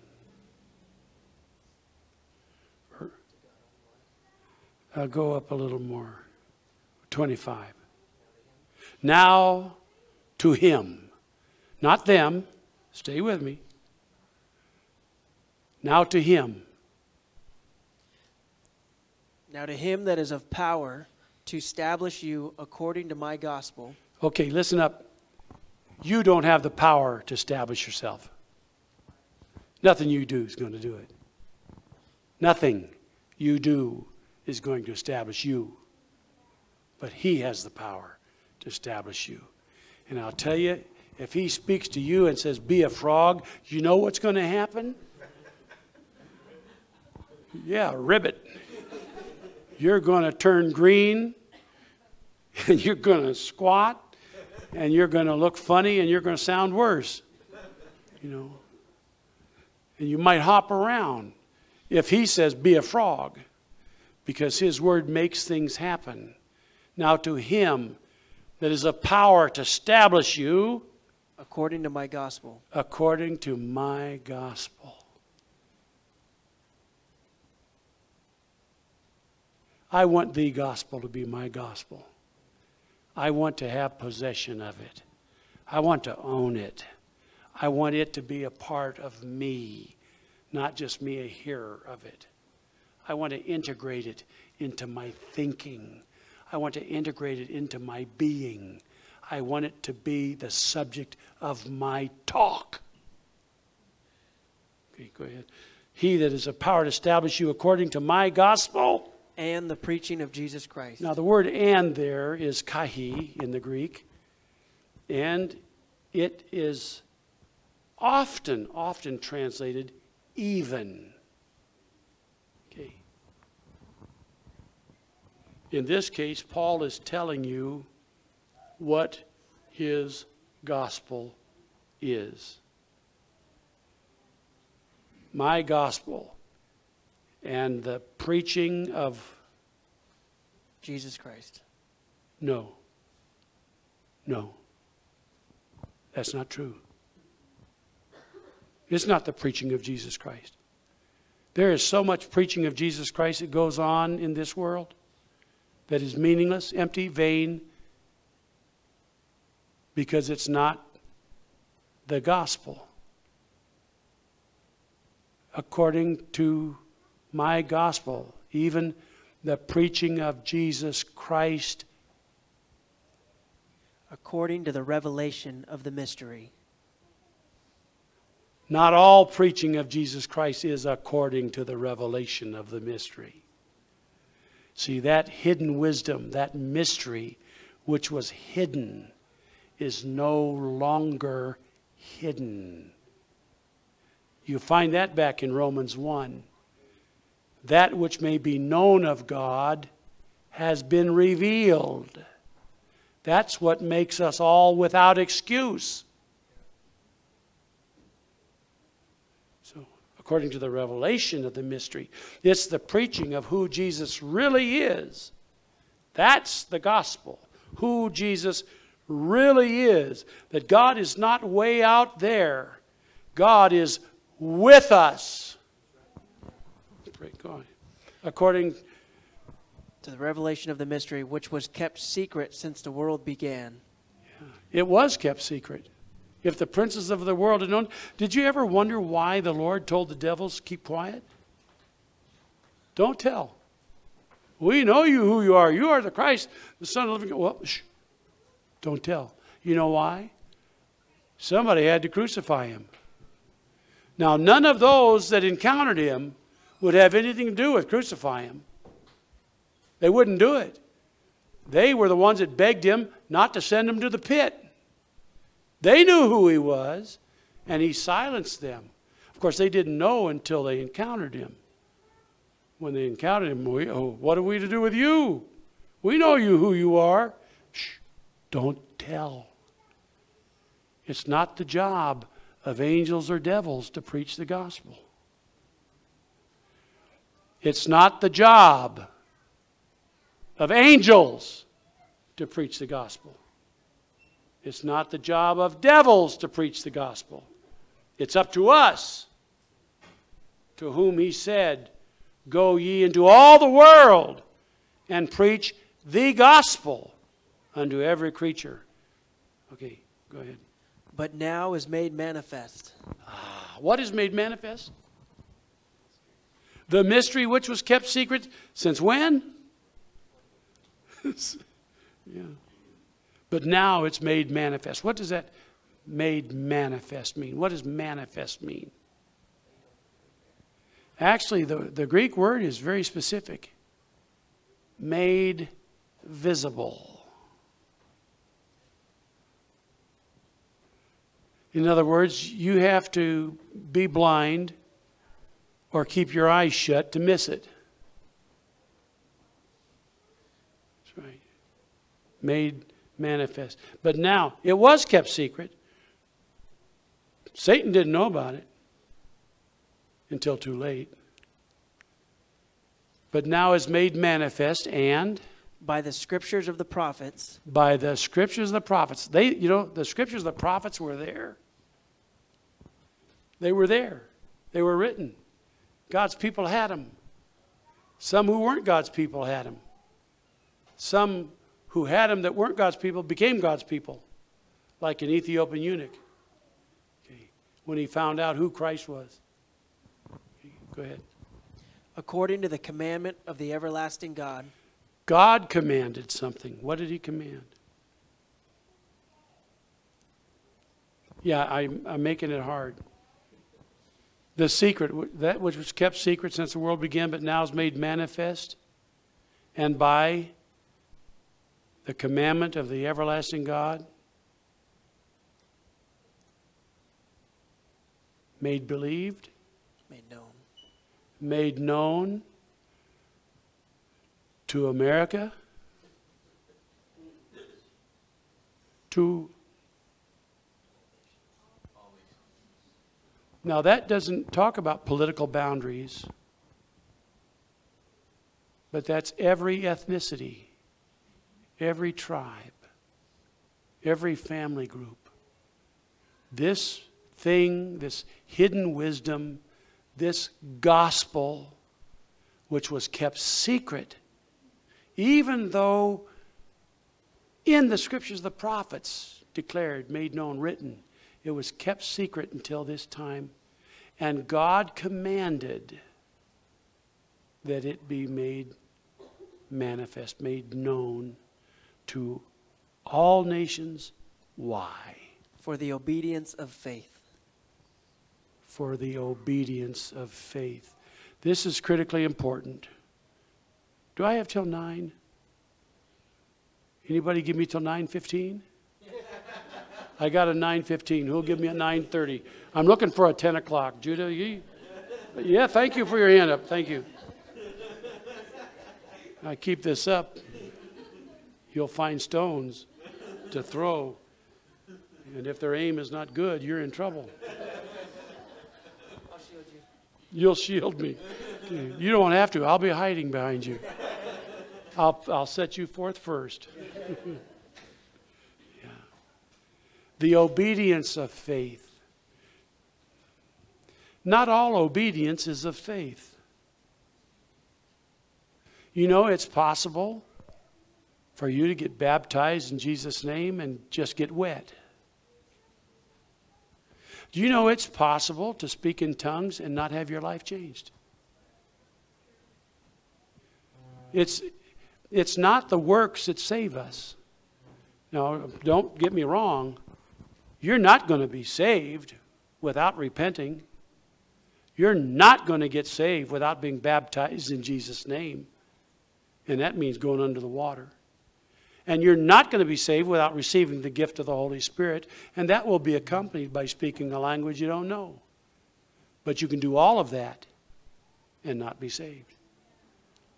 Uh, go up a little more. 25. Now to him, not them, stay with me. Now to him Now to him that is of power to establish you according to my gospel. Okay, listen up. You don't have the power to establish yourself. Nothing you do is going to do it. Nothing you do is going to establish you. But He has the power to establish you. And I'll tell you, if He speaks to you and says, Be a frog, you know what's going to happen? Yeah, ribbit you're going to turn green and you're going to squat and you're going to look funny and you're going to sound worse. You know. And you might hop around if he says, be a frog, because his word makes things happen. Now, to him that is a power to establish you according to my gospel. According to my gospel. I want the gospel to be my gospel. I want to have possession of it. I want to own it. I want it to be a part of me, not just me a hearer of it. I want to integrate it into my thinking. I want to integrate it into my being. I want it to be the subject of my talk. Okay, go ahead. He that is a power to establish you according to my gospel and the preaching of Jesus Christ. Now, the word and there is kai in the Greek, and it is often, often translated even. In this case, Paul is telling you what his gospel is. My gospel and the preaching of Jesus Christ. No. No. That's not true. It's not the preaching of Jesus Christ. There is so much preaching of Jesus Christ that goes on in this world that is meaningless, empty, vain, because it's not the gospel. According to my gospel, even the preaching of Jesus Christ According to the revelation of the mystery. Not all preaching of Jesus Christ is according to the revelation of the mystery. See, that hidden wisdom, that mystery which was hidden, is no longer hidden. You find that back in Romans 1. That which may be known of God has been revealed. That's what makes us all without excuse. So, according to the revelation of the mystery, it's the preaching of who Jesus really is. That's the gospel. Who Jesus really is. That God is not way out there, God is with us. According To the revelation of the mystery, which was kept secret since the world began. Yeah. It was kept secret. If the princes of the world had known, did you ever wonder why the Lord told the devils, keep quiet? Don't tell. We know you who you are. You are the Christ, the Son of the living God. Well, shh. Don't tell. You know why? Somebody had to crucify him. Now, none of those that encountered him would have anything to do with crucifying him. They wouldn't do it. They were the ones that begged him not to send him to the pit. They knew who he was, and he silenced them. Of course, they didn't know until they encountered him. When they encountered him, we, oh, what are we to do with you? We know you who you are. Shh, don't tell. It's not the job of angels or devils to preach the gospel. It's not the job of angels to preach the gospel. It's not the job of devils to preach the gospel. It's up to us, to whom he said, Go ye into all the world and preach the gospel unto every creature. Okay, go ahead. But now is made manifest. Ah, what is made manifest? The mystery which was kept secret since when? yeah. But now it's made manifest. What does that made manifest mean? What does manifest mean? Actually, the, the Greek word is very specific made visible. In other words, you have to be blind or keep your eyes shut to miss it. That's right. Made manifest. But now, it was kept secret. Satan didn't know about it until too late. But now is made manifest and By the scriptures of the prophets, by the scriptures of the prophets. They, you know, the scriptures of the prophets were there. They were there. They were written. God's people had them. Some who weren't God's people had them. Some who had them that weren't God's people became God's people, like an Ethiopian eunuch. Okay. When he found out who Christ was. Okay, Go ahead. according to the commandment of the everlasting God, God commanded something. What did he command? Yeah, I'm, I'm making it hard. The secret, that which was kept secret since the world began, but now is made manifest, and by the commandment of the everlasting God, made believed, made known. made known to America, to now that doesn't talk about political boundaries, but that's every ethnicity, every tribe, every family group. This thing, this hidden wisdom, this gospel, which was kept secret, even though in the scriptures the prophets declared, made known, written, it was kept secret until this time. And God commanded that it be made manifest, made known to all nations. Why? For the obedience of faith. For the obedience of faith. This is critically important. Do I have till 9? Anybody give me till 9:15? I got a 9:15. Who'll give me a 9:30? I'm looking for a 10 o'clock. Judah, you? Yeah, thank you for your hand up. Thank you. I keep this up. You'll find stones to throw. And if their aim is not good, you're in trouble. I'll shield you. You'll shield me. You don't have to. I'll be hiding behind you. I'll, I'll set you forth first. yeah. The obedience of faith. Not all obedience is of faith. You know, it's possible for you to get baptized in Jesus' name and just get wet. Do you know it's possible to speak in tongues and not have your life changed? It's, it's not the works that save us. Now, don't get me wrong. You're not going to be saved without repenting. You're not going to get saved without being baptized in Jesus' name. And that means going under the water. And you're not going to be saved without receiving the gift of the Holy Spirit, and that will be accompanied by speaking a language you don't know. But you can do all of that and not be saved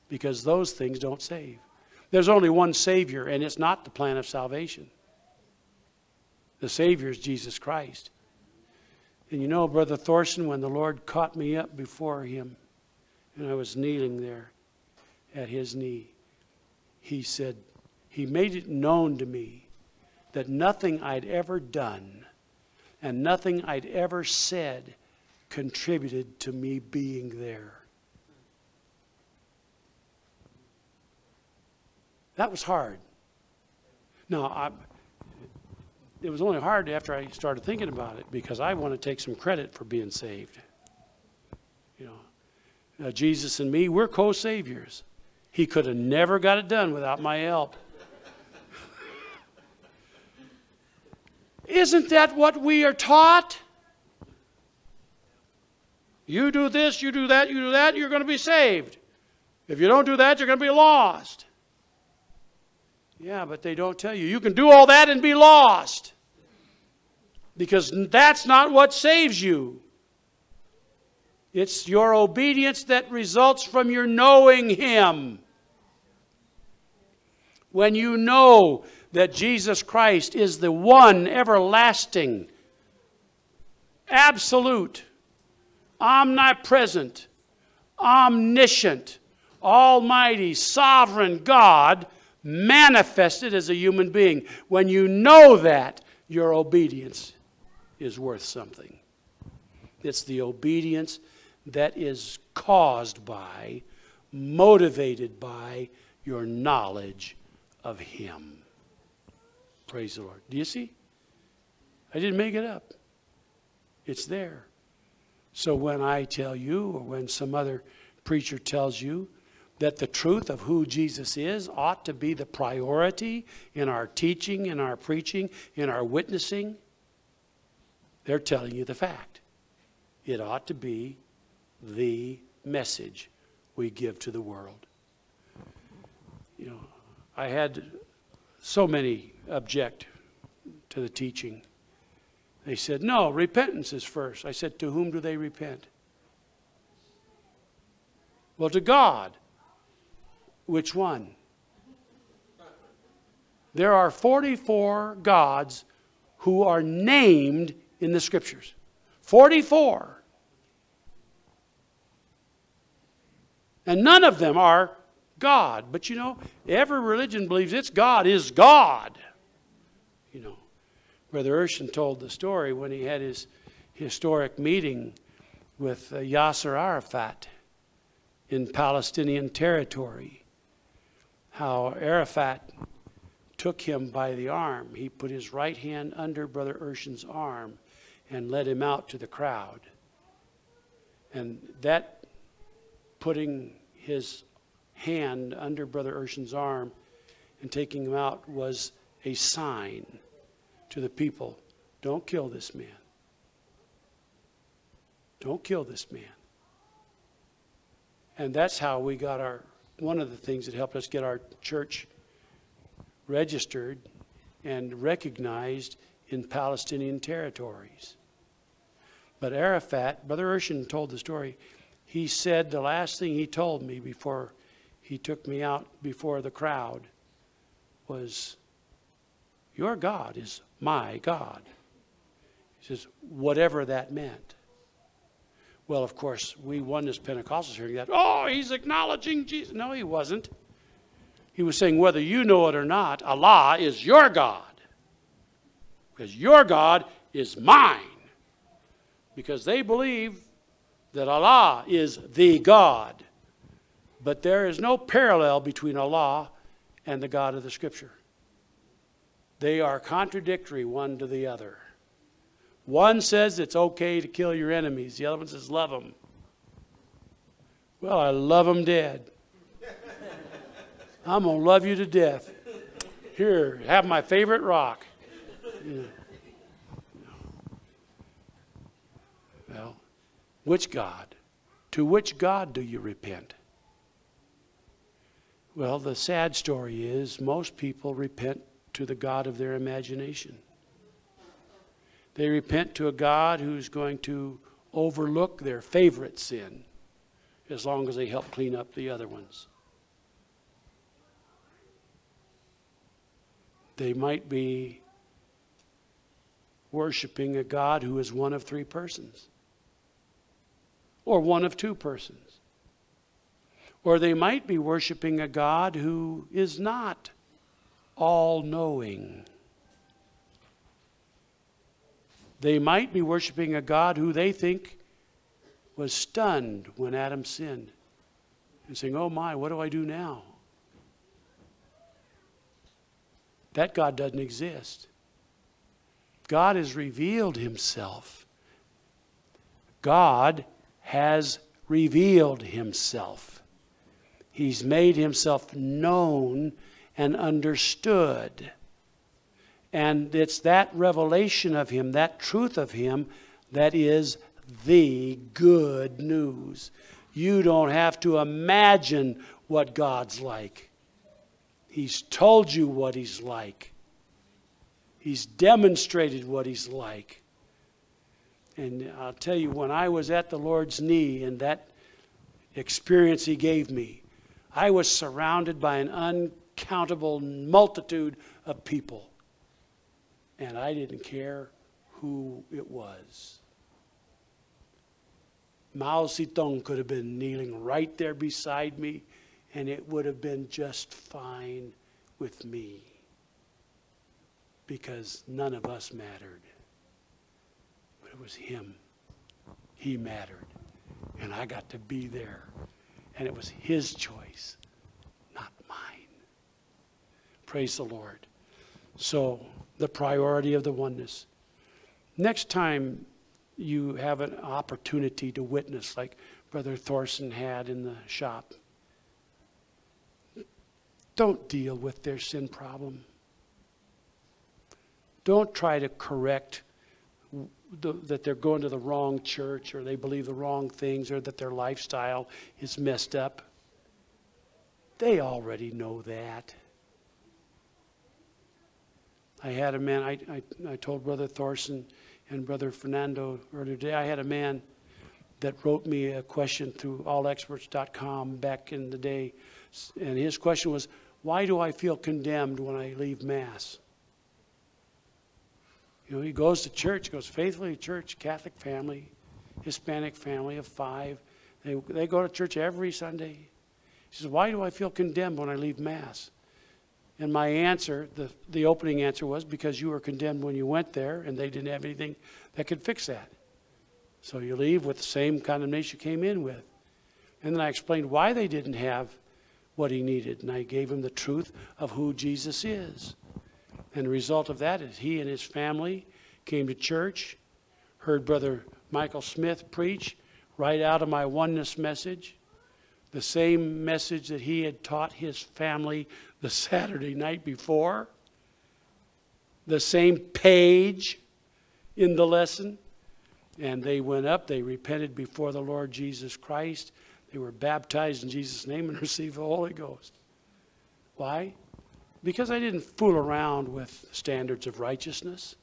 because those things don't save. There's only one Savior, and it's not the plan of salvation. The Savior is Jesus Christ. And you know, Brother Thorson, when the Lord caught me up before Him, and I was kneeling there at His knee, He said, He made it known to me that nothing I'd ever done and nothing I'd ever said contributed to me being there. That was hard. Now, I, it was only hard after I started thinking about it because I want to take some credit for being saved. You know, uh, Jesus and me, we're co saviors. He could have never got it done without my help. Isn't that what we are taught? You do this, you do that, you do that, you're going to be saved. If you don't do that, you're going to be lost. Yeah, but they don't tell you. You can do all that and be lost. Because that's not what saves you. It's your obedience that results from your knowing Him. When you know that Jesus Christ is the one everlasting, absolute, omnipresent, omniscient, almighty, sovereign God manifested as a human being. When you know that, your obedience is worth something. It's the obedience that is caused by, motivated by your knowledge of Him. Praise the Lord. Do you see? I didn't make it up, it's there. So when I tell you, or when some other preacher tells you, that the truth of who Jesus is ought to be the priority in our teaching, in our preaching, in our witnessing, they're telling you the fact. It ought to be the message we give to the world. You know, I had so many object to the teaching. They said, no, repentance is first. I said, to whom do they repent? Well, to God. Which one? There are 44 gods who are named in the scriptures. 44. And none of them are God. But you know, every religion believes its God is God. You know, Brother Urshan told the story when he had his, historic meeting with uh, Yasser Arafat in Palestinian territory. How Arafat took him by the arm. He put his right hand under Brother Urshan's arm and led him out to the crowd. And that putting his hand under Brother Urshan's arm and taking him out was a sign to the people don't kill this man. Don't kill this man. And that's how we got our, one of the things that helped us get our church registered and recognized in Palestinian territories. But Arafat, Brother Urshan told the story. He said the last thing he told me before he took me out before the crowd was, Your God is my God. He says, whatever that meant. Well, of course, we oneness Pentecostals hearing that, oh, he's acknowledging Jesus. No, he wasn't. He was saying, whether you know it or not, Allah is your God. Because your God is mine. Because they believe that Allah is the God. But there is no parallel between Allah and the God of the Scripture. They are contradictory one to the other. One says it's okay to kill your enemies, the other one says love them. Well, I love them dead. I'm going to love you to death. Here, have my favorite rock. Yeah. Well, which God? To which God do you repent? Well, the sad story is most people repent to the God of their imagination. They repent to a God who's going to overlook their favorite sin as long as they help clean up the other ones. They might be worshiping a God who is one of three persons, or one of two persons. Or they might be worshiping a God who is not all knowing. They might be worshiping a God who they think was stunned when Adam sinned and saying, Oh my, what do I do now? That God doesn't exist. God has revealed himself. God has revealed himself. He's made himself known and understood. And it's that revelation of him, that truth of him, that is the good news. You don't have to imagine what God's like. He's told you what he's like. He's demonstrated what he's like. And I'll tell you, when I was at the Lord's knee and that experience he gave me, I was surrounded by an uncountable multitude of people. And I didn't care who it was. Mao Zedong could have been kneeling right there beside me, and it would have been just fine with me because none of us mattered. But it was him. He mattered. And I got to be there. And it was his choice. Praise the Lord. So, the priority of the oneness. Next time you have an opportunity to witness, like Brother Thorson had in the shop, don't deal with their sin problem. Don't try to correct the, that they're going to the wrong church or they believe the wrong things or that their lifestyle is messed up. They already know that. I had a man, I, I, I told Brother Thorson and Brother Fernando earlier today, I had a man that wrote me a question through allexperts.com back in the day. And his question was, Why do I feel condemned when I leave Mass? You know, he goes to church, goes faithfully to church, Catholic family, Hispanic family of five. They, they go to church every Sunday. He says, Why do I feel condemned when I leave Mass? And my answer, the, the opening answer was because you were condemned when you went there and they didn't have anything that could fix that. So you leave with the same condemnation you came in with. And then I explained why they didn't have what he needed. And I gave him the truth of who Jesus is. And the result of that is he and his family came to church, heard Brother Michael Smith preach right out of my oneness message, the same message that he had taught his family the Saturday night before, the same page in the lesson. And they went up, they repented before the Lord Jesus Christ. They were baptized in Jesus' name and received the Holy Ghost. Why? Because I didn't fool around with standards of righteousness.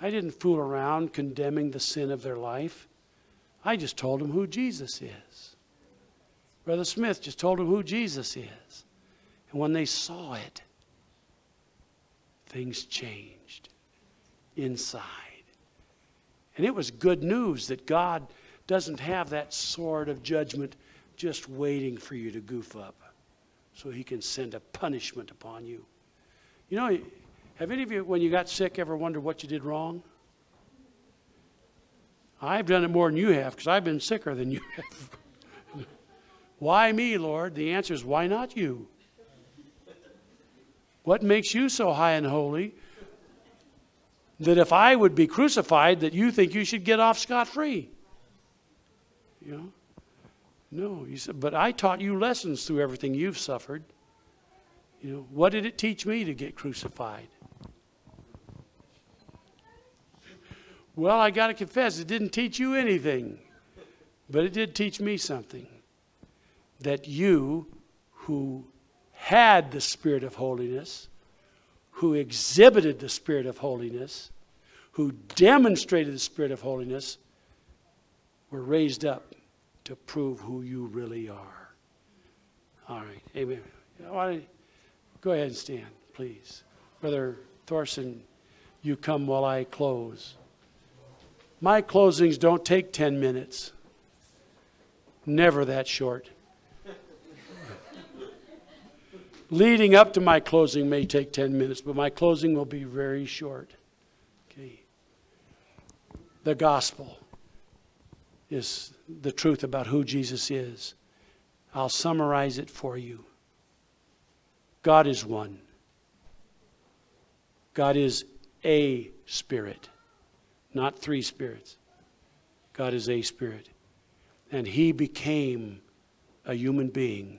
I didn't fool around condemning the sin of their life. I just told them who Jesus is. Brother Smith just told them who Jesus is. And when they saw it, things changed inside. And it was good news that God doesn't have that sword of judgment just waiting for you to goof up so he can send a punishment upon you. You know, have any of you, when you got sick, ever wondered what you did wrong? I've done it more than you have because I've been sicker than you have. Why me, Lord? The answer is why not you? What makes you so high and holy that if I would be crucified, that you think you should get off scot free? You know? No, he said, but I taught you lessons through everything you've suffered. You know, what did it teach me to get crucified? Well, I got to confess, it didn't teach you anything, but it did teach me something. That you, who had the Spirit of holiness, who exhibited the Spirit of holiness, who demonstrated the Spirit of holiness, were raised up to prove who you really are. All right, amen. Go ahead and stand, please. Brother Thorson, you come while I close. My closings don't take 10 minutes, never that short. Leading up to my closing may take 10 minutes, but my closing will be very short. Okay. The gospel is the truth about who Jesus is. I'll summarize it for you. God is one. God is a spirit, not three spirits. God is a spirit. And he became a human being.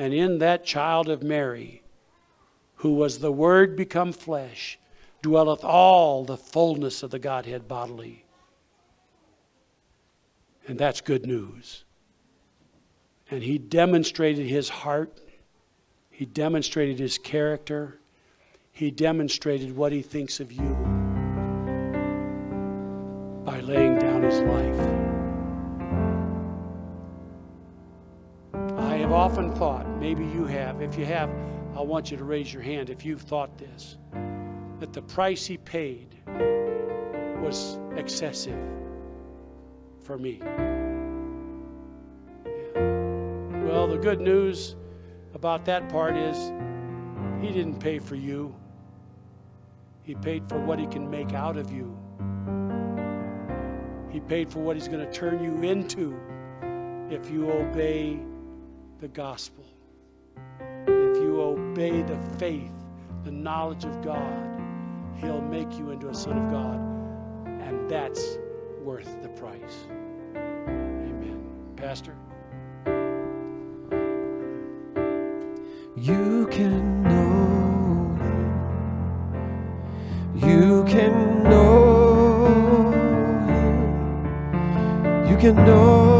And in that child of Mary, who was the Word become flesh, dwelleth all the fullness of the Godhead bodily. And that's good news. And he demonstrated his heart, he demonstrated his character, he demonstrated what he thinks of you often thought, maybe you have, if you have, I want you to raise your hand if you've thought this, that the price he paid was excessive for me. Yeah. Well, the good news about that part is he didn't pay for you, he paid for what he can make out of you. He paid for what he's going to turn you into if you obey the gospel. If you obey the faith, the knowledge of God, he'll make you into a son of God. And that's worth the price. Amen. Pastor? You can know Him. You can know Him. You can know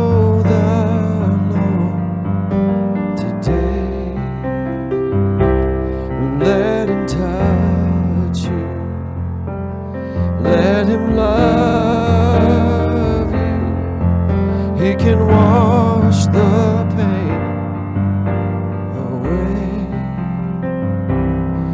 can the